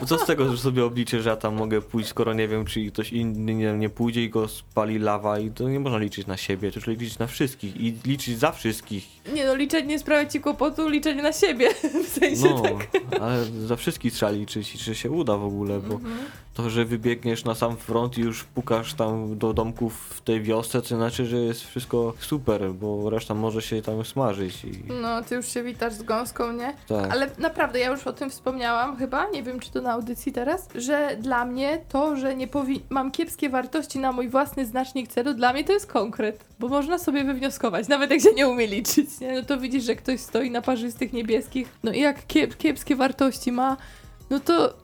Bo co z tego, że sobie obliczę, że ja tam mogę pójść, skoro nie wiem, czy ktoś inny nie, nie pójdzie i go spali lawa i to nie można liczyć na siebie, to trzeba liczyć na wszystkich i liczyć za wszystkich. Nie no, liczenie nie sprawia ci kłopotu, liczenie na siebie. W sensie No, tak. ale za wszystkich trzeba liczyć i czy się uda w ogóle, bo Mhm. To, że wybiegniesz na sam front i już pukasz tam do domków w tej wiosce, to znaczy, że jest wszystko super, bo reszta może się tam smażyć i No, ty już się witasz z gąską, nie? tak. Ale naprawdę, ja już o tym wspomniałam chyba, nie wiem czy to na audycji teraz, że dla mnie to, że nie powi- mam kiepskie wartości na mój własny znacznik celu, dla mnie to jest konkret, bo można sobie wywnioskować, nawet jak się nie umie liczyć, nie? No to widzisz, że ktoś stoi na parzystych niebieskich, no i jak kiep- kiepskie wartości ma, no to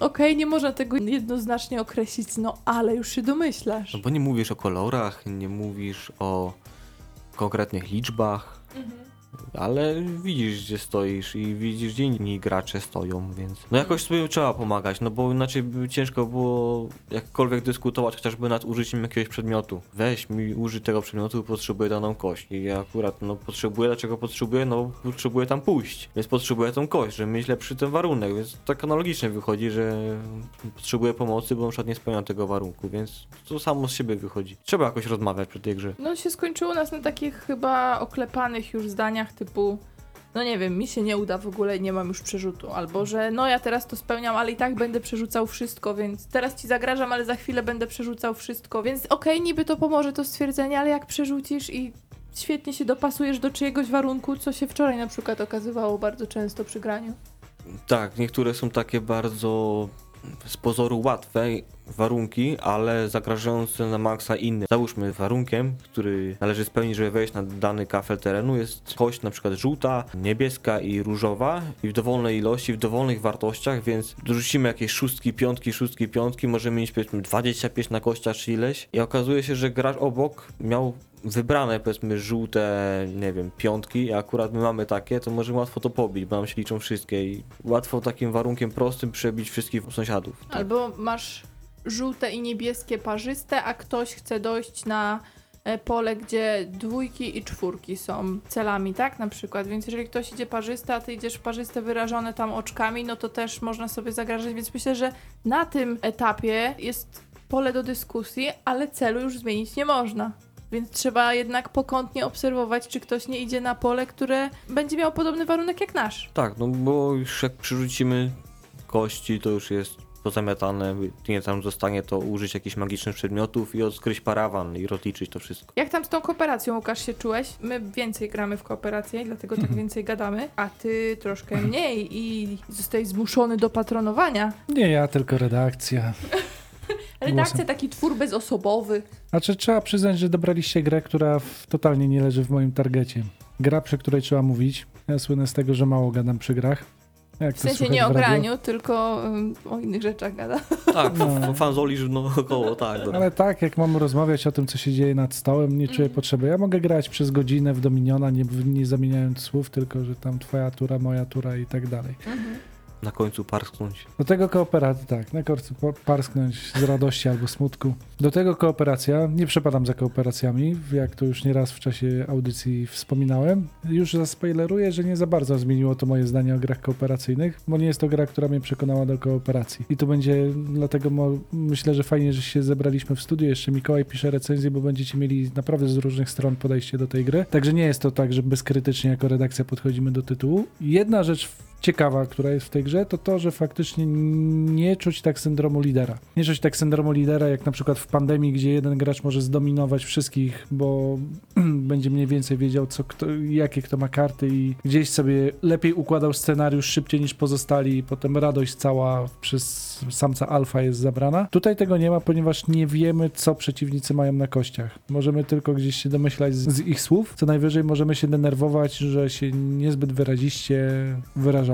okej, nie można tego jednoznacznie określić, no ale już się domyślasz. No bo nie mówisz o kolorach, nie mówisz o konkretnych liczbach, ale widzisz gdzie stoisz i widzisz gdzie inni gracze stoją, więc no jakoś sobie trzeba pomagać, no bo inaczej by ciężko było jakkolwiek dyskutować chociażby nad użyciem jakiegoś przedmiotu. Weź mi użyj tego przedmiotu, potrzebuję daną kość i ja akurat no potrzebuję, dlaczego potrzebuję? No potrzebuję tam pójść, więc potrzebuję tą kość, żeby mieć lepszy ten warunek, więc tak analogicznie wychodzi, że potrzebuję pomocy, bo na przykład nie spełniam tego warunku, więc to samo z siebie wychodzi. Trzeba jakoś rozmawiać przy tej grze. No się skończyło nas na takich chyba oklepanych już zdaniach typu no nie wiem, mi się nie uda w ogóle, nie mam już przerzutu. Albo, że no ja teraz to spełniam, ale i tak będę przerzucał wszystko, więc teraz ci zagrażam, ale za chwilę będę przerzucał wszystko. Więc okej, niby to pomoże to stwierdzenie, ale jak przerzucisz i świetnie się dopasujesz do czyjegoś warunku, co się wczoraj na przykład okazywało bardzo często przy graniu. Tak, niektóre są takie bardzo z pozoru łatwe warunki, ale zagrażające na maksa inne. Załóżmy warunkiem, który należy spełnić, żeby wejść na dany kafel terenu jest kość na przykład żółta, niebieska i różowa i w dowolnej ilości, w dowolnych wartościach, więc dorzucimy jakieś szóstki, piątki, szóstki, piątki, możemy mieć powiedzmy 25 na kościach czy ileś i okazuje się, że gracz obok miał wybrane powiedzmy żółte, nie wiem, piątki, a akurat my mamy takie, to możemy łatwo to pobić, bo nam się liczą wszystkie i łatwo takim warunkiem prostym przebić wszystkich sąsiadów. Tak. Albo masz żółte i niebieskie parzyste, a ktoś chce dojść na e, pole, gdzie dwójki i czwórki są celami, tak? Na przykład. Więc jeżeli ktoś idzie parzyste, a ty idziesz parzyste wyrażone tam oczkami, no to też można sobie zagrażać. Więc myślę, że na tym etapie jest pole do dyskusji, ale celu już zmienić nie można. Więc trzeba jednak pokątnie obserwować, czy ktoś nie idzie na pole, które będzie miało podobny warunek jak nasz. Tak, no bo już jak przerzucimy kości, to już jest pozamiatane, nie tam zostanie to użyć jakichś magicznych przedmiotów i odkryć parawan i rozliczyć to wszystko. Jak tam z tą kooperacją, Łukasz, się czułeś? My więcej gramy w kooperację, i dlatego tak więcej gadamy, a ty troszkę mniej i zostajesz zmuszony do patronowania. Nie ja, tylko redakcja. Redakcja taki twór bezosobowy. Znaczy trzeba przyznać, że dobraliście grę, która w, totalnie nie leży w moim targecie. Gra, przy której trzeba mówić. Ja słynę z tego, że mało gadam przy grach. Jak W sensie nie o graniu, tylko ym, o innych rzeczach gada. Tak, No. fanzolisz no około, tak. No. Ale tak, jak mam rozmawiać o tym, co się dzieje nad stołem, nie czuję Mhm. potrzeby. Ja mogę grać przez godzinę w Dominiona, nie, nie zamieniając słów, tylko że tam twoja tura, moja tura i tak dalej. Na końcu parsknąć. Do tego kooperacja, tak, na końcu parsknąć z radości albo smutku. Do tego kooperacja, nie przepadam za kooperacjami, jak to już nieraz w czasie audycji wspominałem. Już zaspoileruję, że nie za bardzo zmieniło to moje zdanie o grach kooperacyjnych, bo nie jest to gra, która mnie przekonała do kooperacji. I to będzie, dlatego myślę, że fajnie, że się zebraliśmy w studiu. Jeszcze Mikołaj pisze recenzję, bo będziecie mieli naprawdę z różnych stron podejście do tej gry. Także nie jest to tak, że bezkrytycznie jako redakcja podchodzimy do tytułu. Jedna rzecz ciekawa, która jest w tej grze, to to, że faktycznie nie czuć tak syndromu lidera. Nie czuć tak syndromu lidera, jak na przykład w pandemii, gdzie jeden gracz może zdominować wszystkich, bo będzie mniej więcej wiedział, co kto, jakie kto ma karty i gdzieś sobie lepiej układał scenariusz szybciej niż pozostali i potem radość cała przez samca alfa jest zabrana. Tutaj tego nie ma, ponieważ nie wiemy, co przeciwnicy mają na kościach. Możemy tylko gdzieś się domyślać z, z ich słów, co najwyżej możemy się denerwować, że się niezbyt wyraziście wyrażają.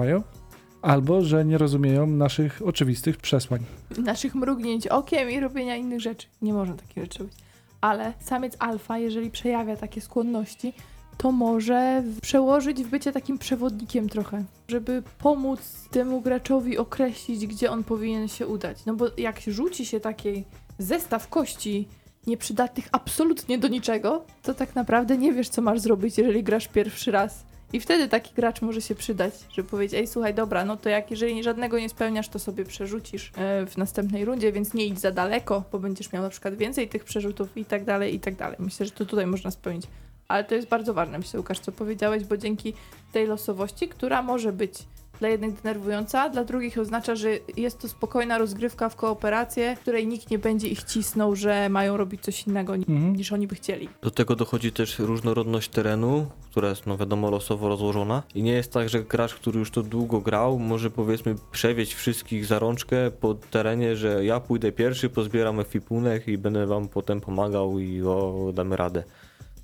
Albo, że nie rozumieją naszych oczywistych przesłań. Naszych mrugnięć okiem i robienia innych rzeczy. Nie można takich rzeczy robić. Ale samiec alfa, jeżeli przejawia takie skłonności, to może przełożyć w bycie takim przewodnikiem trochę, żeby pomóc temu graczowi określić, gdzie on powinien się udać. No bo jak rzuci się taki zestaw kości nieprzydatnych absolutnie do niczego, to tak naprawdę nie wiesz, co masz zrobić, jeżeli grasz pierwszy raz. I wtedy taki gracz może się przydać, żeby powiedzieć, ej słuchaj, dobra, no to jak jeżeli żadnego nie spełniasz, to sobie przerzucisz e, w następnej rundzie, więc nie idź za daleko, bo będziesz miał na przykład więcej tych przerzutów i tak dalej, i tak dalej. Myślę, że to tutaj można spełnić. Ale to jest bardzo ważne, myślę, Łukasz, co powiedziałeś, bo dzięki tej losowości, która może być dla jednych denerwująca, dla drugich oznacza, że jest to spokojna rozgrywka w kooperację, w której nikt nie będzie ich cisnął, że mają robić coś innego ni- Mhm. niż oni by chcieli. Do tego dochodzi też różnorodność terenu, która jest, no wiadomo, losowo rozłożona. I nie jest tak, że gracz, który już to długo grał, może powiedzmy przewieźć wszystkich za rączkę po terenie, że ja pójdę pierwszy, pozbieram ekwipunek i będę wam potem pomagał i o, damy radę.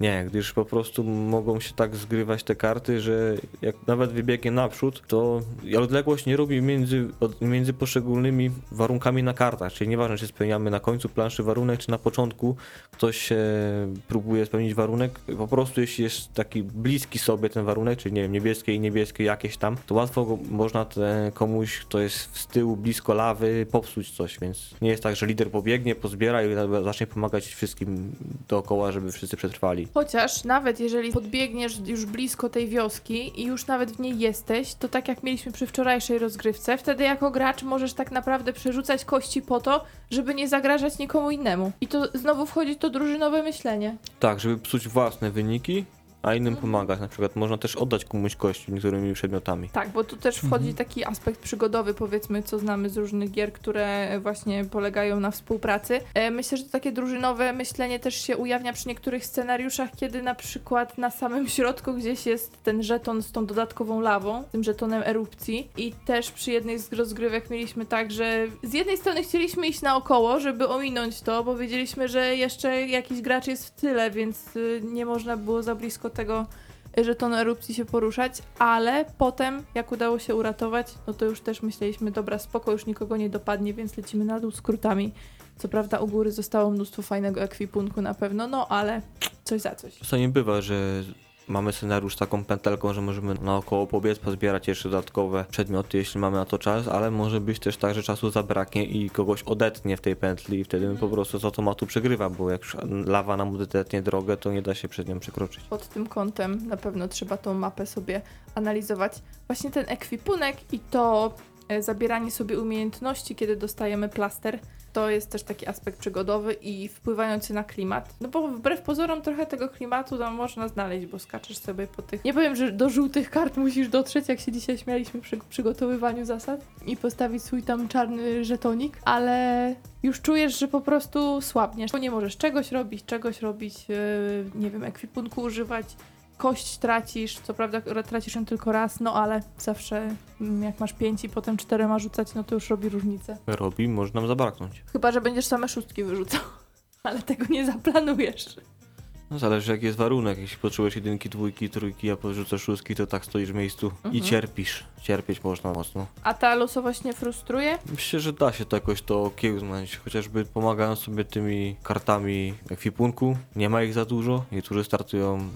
Nie, gdyż po prostu mogą się tak zgrywać te karty, że jak nawet wybiegnie naprzód, to odległość nie robi między, między poszczególnymi warunkami na kartach. Czyli nieważne, czy spełniamy na końcu planszy warunek, czy na początku ktoś e, próbuje spełnić warunek. Po prostu jeśli jest taki bliski sobie ten warunek, czyli nie wiem, niebieskie i niebieskie jakieś tam, to łatwo go, można te, komuś, kto jest z tyłu blisko lawy, popsuć coś, więc nie jest tak, że lider pobiegnie, pozbiera i zacznie pomagać wszystkim dookoła, żeby wszyscy przetrwali. Chociaż nawet jeżeli podbiegniesz już blisko tej wioski i już nawet w niej jesteś, to tak jak mieliśmy przy wczorajszej rozgrywce, wtedy jako gracz możesz tak naprawdę przerzucać kości po to, żeby nie zagrażać nikomu innemu. I to znowu wchodzi to drużynowe myślenie. Tak, żeby psuć własne wyniki, a innym pomagać. Na przykład można też oddać komuś kości niektórymi przedmiotami. Tak, bo tu też wchodzi taki aspekt przygodowy, powiedzmy, co znamy z różnych gier, które właśnie polegają na współpracy. E, Myślę, że to takie drużynowe myślenie też się ujawnia przy niektórych scenariuszach, kiedy na przykład na samym środku gdzieś jest ten żeton z tą dodatkową lawą, tym żetonem erupcji i też przy jednej z rozgrywek mieliśmy tak, że z jednej strony chcieliśmy iść naokoło, żeby ominąć to, bo wiedzieliśmy, że jeszcze jakiś gracz jest w tyle, więc y, nie można było za blisko tego żetonu erupcji się poruszać, ale potem, jak udało się uratować, no to już też myśleliśmy, dobra, spoko, już nikogo nie dopadnie, więc lecimy na dół skrótami. Co prawda u góry zostało mnóstwo fajnego ekwipunku na pewno, no ale coś za coś. Czasami bywa, że mamy scenariusz taką pętelką, że możemy naokoło pobiec, pozbierać jeszcze dodatkowe przedmioty, jeśli mamy na to czas, ale może być też tak, że czasu zabraknie i kogoś odetnie w tej pętli i wtedy po prostu z automatu przegrywa, bo jak już lawa nam odetnie drogę, to nie da się przed nią przekroczyć. Pod tym kątem na pewno trzeba tą mapę sobie analizować. Właśnie ten ekwipunek i to e, zabieranie sobie umiejętności, kiedy dostajemy plaster, to jest też taki aspekt przygodowy i wpływający na klimat. No bo wbrew pozorom trochę tego klimatu tam można znaleźć, bo skaczesz sobie po tych... Nie powiem, że do żółtych kart musisz dotrzeć, jak się dzisiaj śmialiśmy przy przygotowywaniu zasad i postawić swój tam czarny żetonik, ale już czujesz, że po prostu słabniesz. Bo nie możesz czegoś robić, czegoś robić, yy, nie wiem, ekwipunku używać, kość tracisz, co prawda tracisz ją tylko raz, no ale zawsze mm, jak masz pięć i potem czterema rzucać, no to już robi różnicę. Robi, może nam zabraknąć. Chyba, że będziesz same szóstki wyrzucał, ale tego nie zaplanujesz. No zależy jaki jest warunek, jeśli potrzebujesz jedynki, dwójki, trójki, a porzucasz szóstki, to tak stoisz w miejscu i Mhm. cierpisz. Cierpieć można mocno. A ta losowość nie frustruje? Myślę, że da się to jakoś to okiełznać, chociażby pomagając sobie tymi kartami ekwipunku. Nie ma ich za dużo, niektórzy startują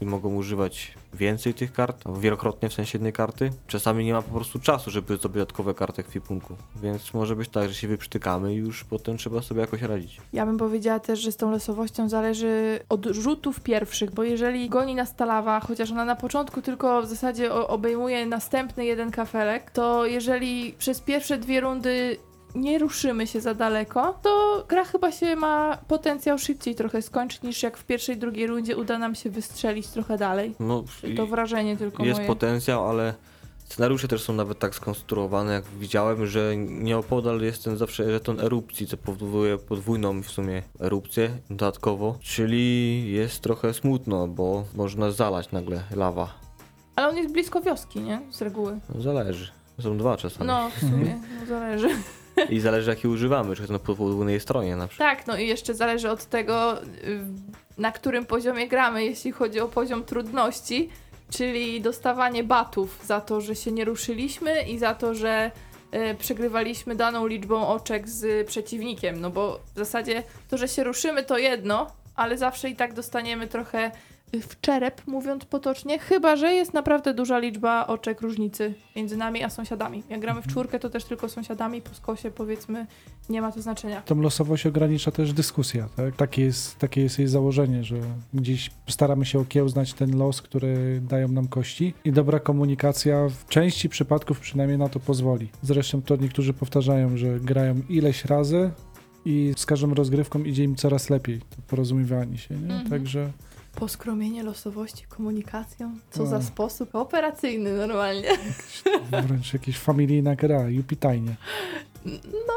i mogą używać więcej tych kart, wielokrotnie w sensie jednej karty. Czasami nie ma po prostu czasu, żeby zdobyć dodatkowe karty ekwipunku, więc może być tak, że się wyprztykamy i już potem trzeba sobie jakoś radzić. Ja bym powiedziała też, że z tą losowością zależy od rzutów pierwszych, bo jeżeli goni nas ta lawa, chociaż ona na początku tylko w zasadzie obejmuje następny jeden kafelek, to jeżeli przez pierwsze dwie rundy nie ruszymy się za daleko, to gra chyba się ma potencjał szybciej trochę skończyć niż jak w pierwszej, drugiej rundzie uda nam się wystrzelić trochę dalej. No, To wrażenie tylko jest moje. potencjał, ale scenariusze też są nawet tak skonstruowane, jak widziałem, że nieopodal jest ten zawsze żeton erupcji, co powoduje podwójną w sumie erupcję dodatkowo, czyli jest trochę smutno, bo można zalać nagle lawa. Ale on jest blisko wioski, nie? Z reguły. No, zależy. Są dwa czasami. No, w sumie, no, zależy. I zależy jaki używamy, czy jest na podwójnej stronie na przykład. Tak, no i jeszcze zależy od tego, y, na którym poziomie gramy, jeśli chodzi o poziom trudności, czyli dostawanie batów za to, że się nie ruszyliśmy i za to, że y, przegrywaliśmy daną liczbą oczek z przeciwnikiem. No bo w zasadzie to, że się ruszymy, to jedno, ale zawsze i tak dostaniemy trochę w czerep, mówiąc potocznie, chyba że jest naprawdę duża liczba oczek różnicy między nami a sąsiadami. Jak gramy w czwórkę, to też tylko sąsiadami, po skosie powiedzmy, nie ma to znaczenia. Tą losowość ogranicza też dyskusja, tak? Takie jest, takie jest jej założenie, że gdzieś staramy się okiełznać ten los, który dają nam kości i dobra komunikacja w części przypadków przynajmniej na to pozwoli. Zresztą to niektórzy powtarzają, że grają ileś razy i z każdą rozgrywką idzie im coraz lepiej, to porozumiewanie się, nie? Mhm. Także Poskromienie losowości komunikacją. Co za sposób operacyjny normalnie. wręcz jakaś familijna gra, jupitajnie. No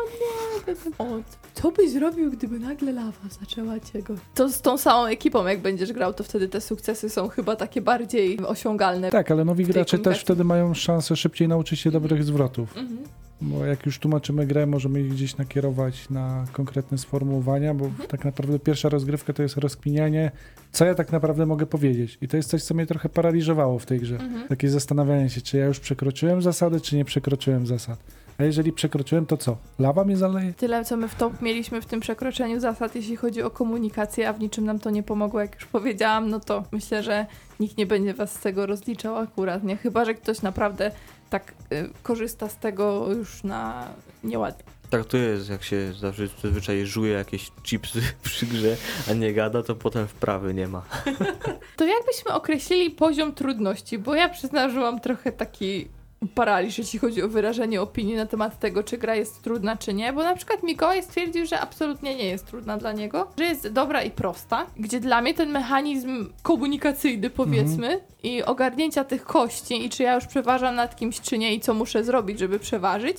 nie. O, co byś zrobił, gdyby nagle lawa zaczęła cię go... To z tą samą ekipą, jak będziesz grał, to wtedy te sukcesy są chyba takie bardziej osiągalne. Tak, ale nowi gracze też wtedy mają szansę szybciej nauczyć się dobrych zwrotów. Mhm. Bo jak już tłumaczymy grę, możemy ich gdzieś nakierować na konkretne sformułowania, bo Mhm. tak naprawdę pierwsza rozgrywka to jest rozkminianie, co ja tak naprawdę mogę powiedzieć. I to jest coś, co mnie trochę paraliżowało w tej grze. Mhm. Takie zastanawianie się, czy ja już przekroczyłem zasady, czy nie przekroczyłem zasad. A jeżeli przekroczyłem, to co? Lawa mnie zaleje? Tyle, co my w top mieliśmy w tym przekroczeniu zasad, jeśli chodzi o komunikację, a w niczym nam to nie pomogło, jak już powiedziałam, no to myślę, że nikt nie będzie was z tego rozliczał akurat, nie? Chyba, że ktoś naprawdę tak y, korzysta z tego już na nieładnie. Tak to jest, jak się zawsze zazwyczaj żuje jakieś chipsy przy grze, a nie gada, to potem wprawy nie ma. To jakbyśmy określili poziom trudności, bo ja przyznam, że mam trochę taki paraliż, jeśli chodzi o wyrażenie opinii na temat tego, czy gra jest trudna, czy nie, bo na przykład Mikołaj stwierdził, że absolutnie nie jest trudna dla niego, że jest dobra i prosta, gdzie dla mnie ten mechanizm komunikacyjny, powiedzmy, i ogarnięcia tych kości i czy ja już przeważam nad kimś, czy nie i co muszę zrobić, żeby przeważyć,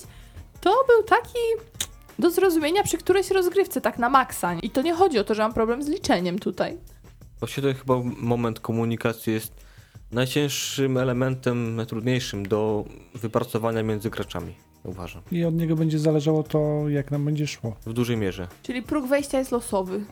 to był taki do zrozumienia przy którejś rozgrywce, tak na maksa. I to nie chodzi o to, że mam problem z liczeniem tutaj. Właśnie to chyba moment komunikacji jest najcięższym elementem, najtrudniejszym do wypracowania między graczami, uważam. I od niego będzie zależało to, jak nam będzie szło. W dużej mierze. Czyli próg wejścia jest losowy.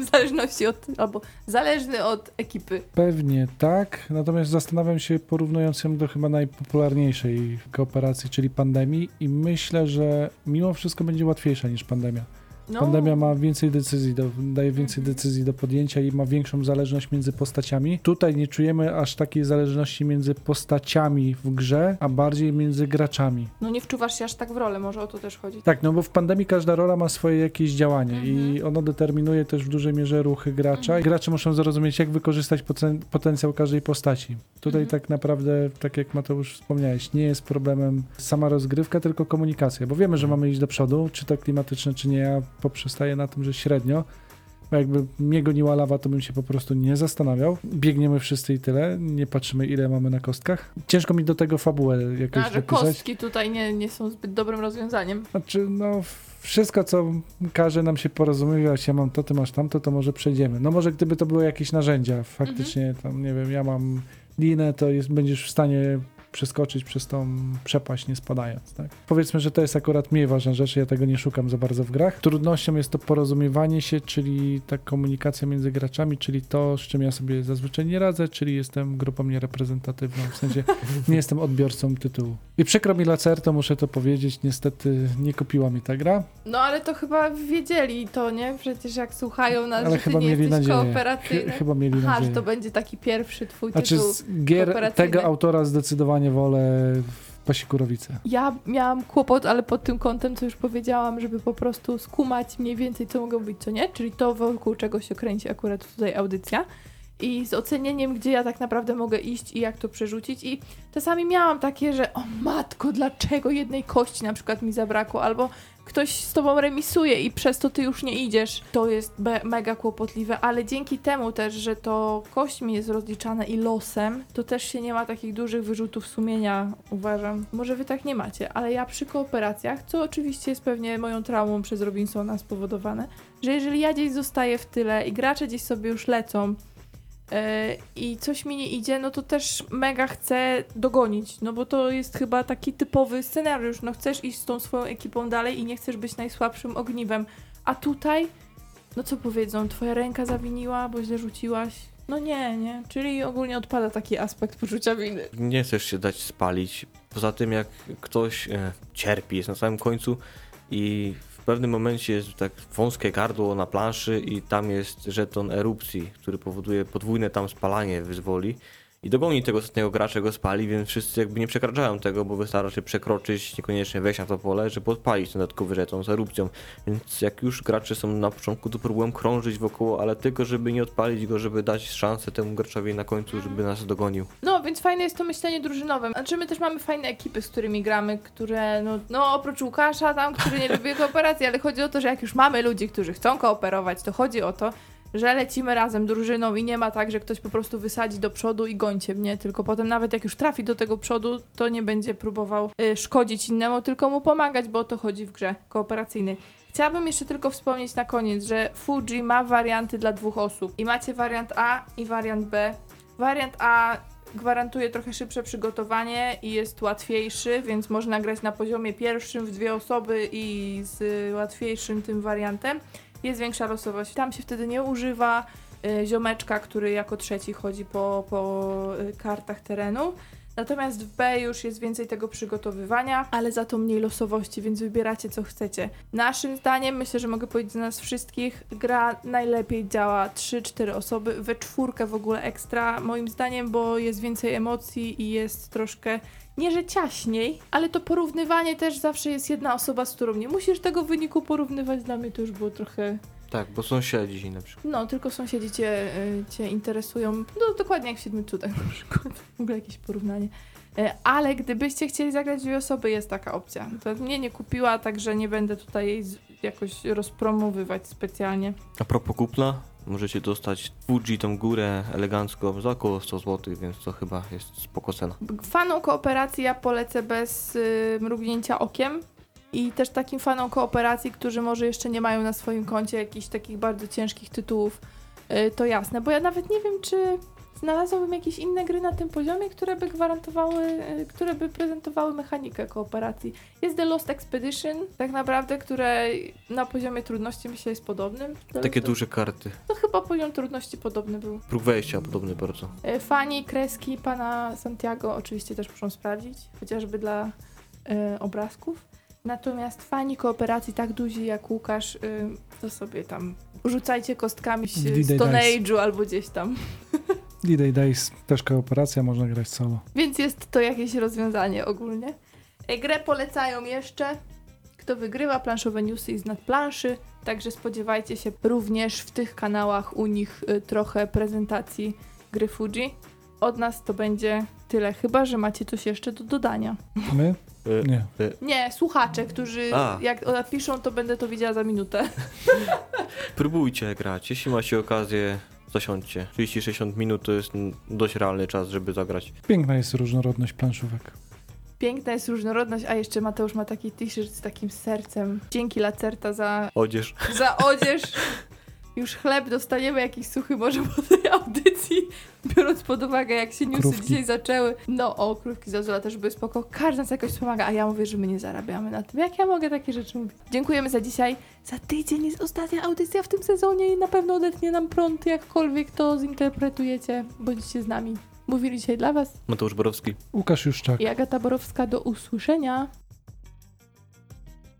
W zależności od, albo zależny od ekipy. Pewnie tak, natomiast zastanawiam się porównując ją do chyba najpopularniejszej kooperacji, czyli pandemii i myślę, że mimo wszystko będzie łatwiejsza niż pandemia. No, Pandemia ma więcej decyzji, do, daje więcej decyzji do podjęcia i ma większą zależność między postaciami. Tutaj nie czujemy aż takiej zależności między postaciami w grze, a bardziej między graczami. no nie wczuwasz się aż tak w rolę, może o to też chodzi. Tak, no bo w pandemii każda rola ma swoje jakieś działanie Mhm. i ono determinuje też w dużej mierze ruchy gracza. Mhm. Gracze muszą zrozumieć, jak wykorzystać poten- potencjał każdej postaci. Tutaj Mhm. tak naprawdę, tak jak Mateusz wspomniałeś, nie jest problemem sama rozgrywka, tylko komunikacja, bo wiemy, że mamy iść do przodu, czy to klimatyczne, czy nie. Poprzestaję na tym, że średnio. Bo jakby mnie goniła lawa, to bym się po prostu nie zastanawiał. Biegniemy wszyscy i tyle, nie patrzymy ile mamy na kostkach. Ciężko mi do tego fabułę jakoś A, że wypisać. kostki tutaj nie, nie są zbyt dobrym rozwiązaniem. Znaczy, no, wszystko, co każe nam się porozumiewać, ja mam to, ty masz tamto, to może przejdziemy. No może gdyby to były jakieś narzędzia, faktycznie tam, nie wiem, ja mam linę, to jest, będziesz w stanie przeskoczyć przez tą przepaść, nie spadając, tak? Powiedzmy, że to jest akurat mniej ważna rzecz, ja tego nie szukam za bardzo w grach. Trudnością jest to porozumiewanie się, czyli ta komunikacja między graczami, czyli to, z czym ja sobie zazwyczaj nie radzę, czyli jestem grupą niereprezentatywną, w sensie nie jestem odbiorcą tytułu. I przykro mi Lacerto, muszę to powiedzieć, niestety nie kupiła mi ta gra, No ale to chyba wiedzieli to, nie? Przecież jak słuchają nas, ale że ty chyba nie mieli jesteś nadzieję. kooperacyjny. Chy- chyba mieli Aha, nadzieję. że to będzie taki pierwszy twój Znaczy tytuł. z gier tego autora zdecydowanie wolę w Pasikurawice. Ja miałam kłopot, ale pod tym kątem, co już powiedziałam, żeby po prostu skumać mniej więcej, co mogą być, co nie, czyli to wokół czego się kręci akurat tutaj audycja. I z ocenieniem, gdzie ja tak naprawdę mogę iść i jak to przerzucić. I czasami miałam takie, że o matko, dlaczego jednej kości na przykład mi zabrakło, albo ktoś z tobą remisuje i przez to ty już nie idziesz. To jest mega kłopotliwe, ale dzięki temu też, że to kośćmi jest rozliczane i losem, to też się nie ma takich dużych wyrzutów sumienia, uważam. Może wy tak nie macie, ale ja przy kooperacjach, co oczywiście jest pewnie moją traumą przez Robinsona spowodowane, że jeżeli ja gdzieś zostaję w tyle i gracze gdzieś sobie już lecą, i coś mi nie idzie, no to też mega chcę dogonić, no bo to jest chyba taki typowy scenariusz, no chcesz iść z tą swoją ekipą dalej i nie chcesz być najsłabszym ogniwem, a tutaj, no co powiedzą, twoja ręka zawiniła, bo źle rzuciłaś, no nie, nie, czyli ogólnie odpada taki aspekt poczucia winy. Nie chcesz się dać spalić. Poza tym, jak ktoś e, cierpi, jest na samym końcu i pewnym momencie jest tak wąskie gardło na planszy i tam jest żeton erupcji, który powoduje podwójne tam spalanie wyzwoli. I dogoni tego ostatniego gracza, go spali, więc wszyscy jakby nie przekraczają tego, bo wystarczy przekroczyć, niekoniecznie wejść na to pole, żeby odpalić ten dodatkowy żeton z erupcją. Więc jak już gracze są na początku, to próbują krążyć wokoło, ale tylko żeby nie odpalić go, żeby dać szansę temu graczowi na końcu, żeby nas dogonił. No, więc fajne jest to myślenie drużynowe. Znaczy my też mamy fajne ekipy, z którymi gramy, które, no, no oprócz Łukasza tam, który nie lubi kooperacji, ale chodzi o to, że jak już mamy ludzi, którzy chcą kooperować, to chodzi o to, że lecimy razem drużyną i nie ma tak, że ktoś po prostu wysadzi do przodu i gońcie mnie, tylko potem nawet jak już trafi do tego przodu, to nie będzie próbował y, szkodzić innemu, tylko mu pomagać, bo o to chodzi w grze kooperacyjnej. Chciałabym jeszcze tylko wspomnieć na koniec, że Fuji ma warianty dla dwóch osób. I macie wariant A i wariant B. Wariant A gwarantuje trochę szybsze przygotowanie i jest łatwiejszy, więc można grać na poziomie pierwszym w dwie osoby i z łatwiejszym tym wariantem. Jest większa losowość. Tam się wtedy nie używa y, ziomeczka, który jako trzeci chodzi po, po y, kartach terenu. Natomiast w B już jest więcej tego przygotowywania, ale za to mniej losowości, więc wybieracie co chcecie. Naszym zdaniem, myślę, że mogę powiedzieć za nas wszystkich, gra najlepiej działa 3-4 osoby, we czwórkę w ogóle ekstra, moim zdaniem, bo jest więcej emocji i jest troszkę nie, że ciaśniej, ale to porównywanie też zawsze jest jedna osoba, z którą nie musisz tego wyniku porównywać. Dla mnie to już było trochę. Tak, bo sąsiedzi na przykład. No, tylko sąsiedzi cię, y, cię interesują. No, dokładnie jak w Siedmiu Cudach na przykład. W ogóle jakieś porównanie. E, Ale gdybyście chcieli zagrać dwie osoby, jest taka opcja. To mnie nie kupiła, także nie będę tutaj jej jakoś rozpromowywać specjalnie. A propos kupna, możecie dostać Fuji tą górę elegancko za około 100 zł, więc to chyba jest spoko cena. Fanom kooperacji ja polecę bez y, mrugnięcia okiem. I też takim fanom kooperacji, którzy może jeszcze nie mają na swoim koncie jakichś takich bardzo ciężkich tytułów, y, to jasne. Bo ja nawet nie wiem, czy znalazłabym jakieś inne gry na tym poziomie, które by gwarantowały, y, które by prezentowały mechanikę kooperacji. Jest The Lost Expedition, tak naprawdę, które na poziomie trudności myślę jest podobnym. Takie to, duże karty. To chyba poziom trudności podobny był. Próg wejścia podobny bardzo. E, Fani, kreski pana Santiago oczywiście też muszą sprawdzić, chociażby dla e, obrazków. Natomiast fani kooperacji tak duzi jak Łukasz, y, to sobie tam rzucajcie kostkami z Stone Dice. Age'u albo gdzieś tam. D-Day Days, też kooperacja, można grać solo. Więc jest to jakieś rozwiązanie ogólnie. E, Grę polecają jeszcze. Kto wygrywa planszowe newsy i z nadplanszy. Także spodziewajcie się również w tych kanałach u nich y, trochę prezentacji gry Fuji. Od nas to będzie tyle, chyba że macie coś jeszcze do dodania. My? E, Nie. Nie, słuchacze, którzy A. jak napiszą, to będę to widziała za minutę. Próbujcie grać, jeśli macie okazję, zasiądźcie. 30-60 minut to jest mm, dość realny czas, żeby zagrać. Piękna jest różnorodność planszówek. Piękna jest różnorodność, a jeszcze Mateusz ma taki t-shirt z takim sercem. Dzięki Lacerta za Odzież. za odzież. Już chleb dostaniemy jakiś suchy może po tej audycji, biorąc pod uwagę jak się newsy Krówki. dzisiaj zaczęły. No o, krówki z Azula też były spoko. Każdy nas jakoś pomaga, a ja mówię, że my nie zarabiamy na tym. Jak ja mogę takie rzeczy mówić? Dziękujemy za dzisiaj. Za tydzień jest ostatnia audycja w tym sezonie i na pewno odetnie nam prąd, jakkolwiek to zinterpretujecie. Bądźcie z nami. Mówili dzisiaj dla Was Mateusz Borowski. Łukasz Juszczak. i Agata Borowska. Do usłyszenia.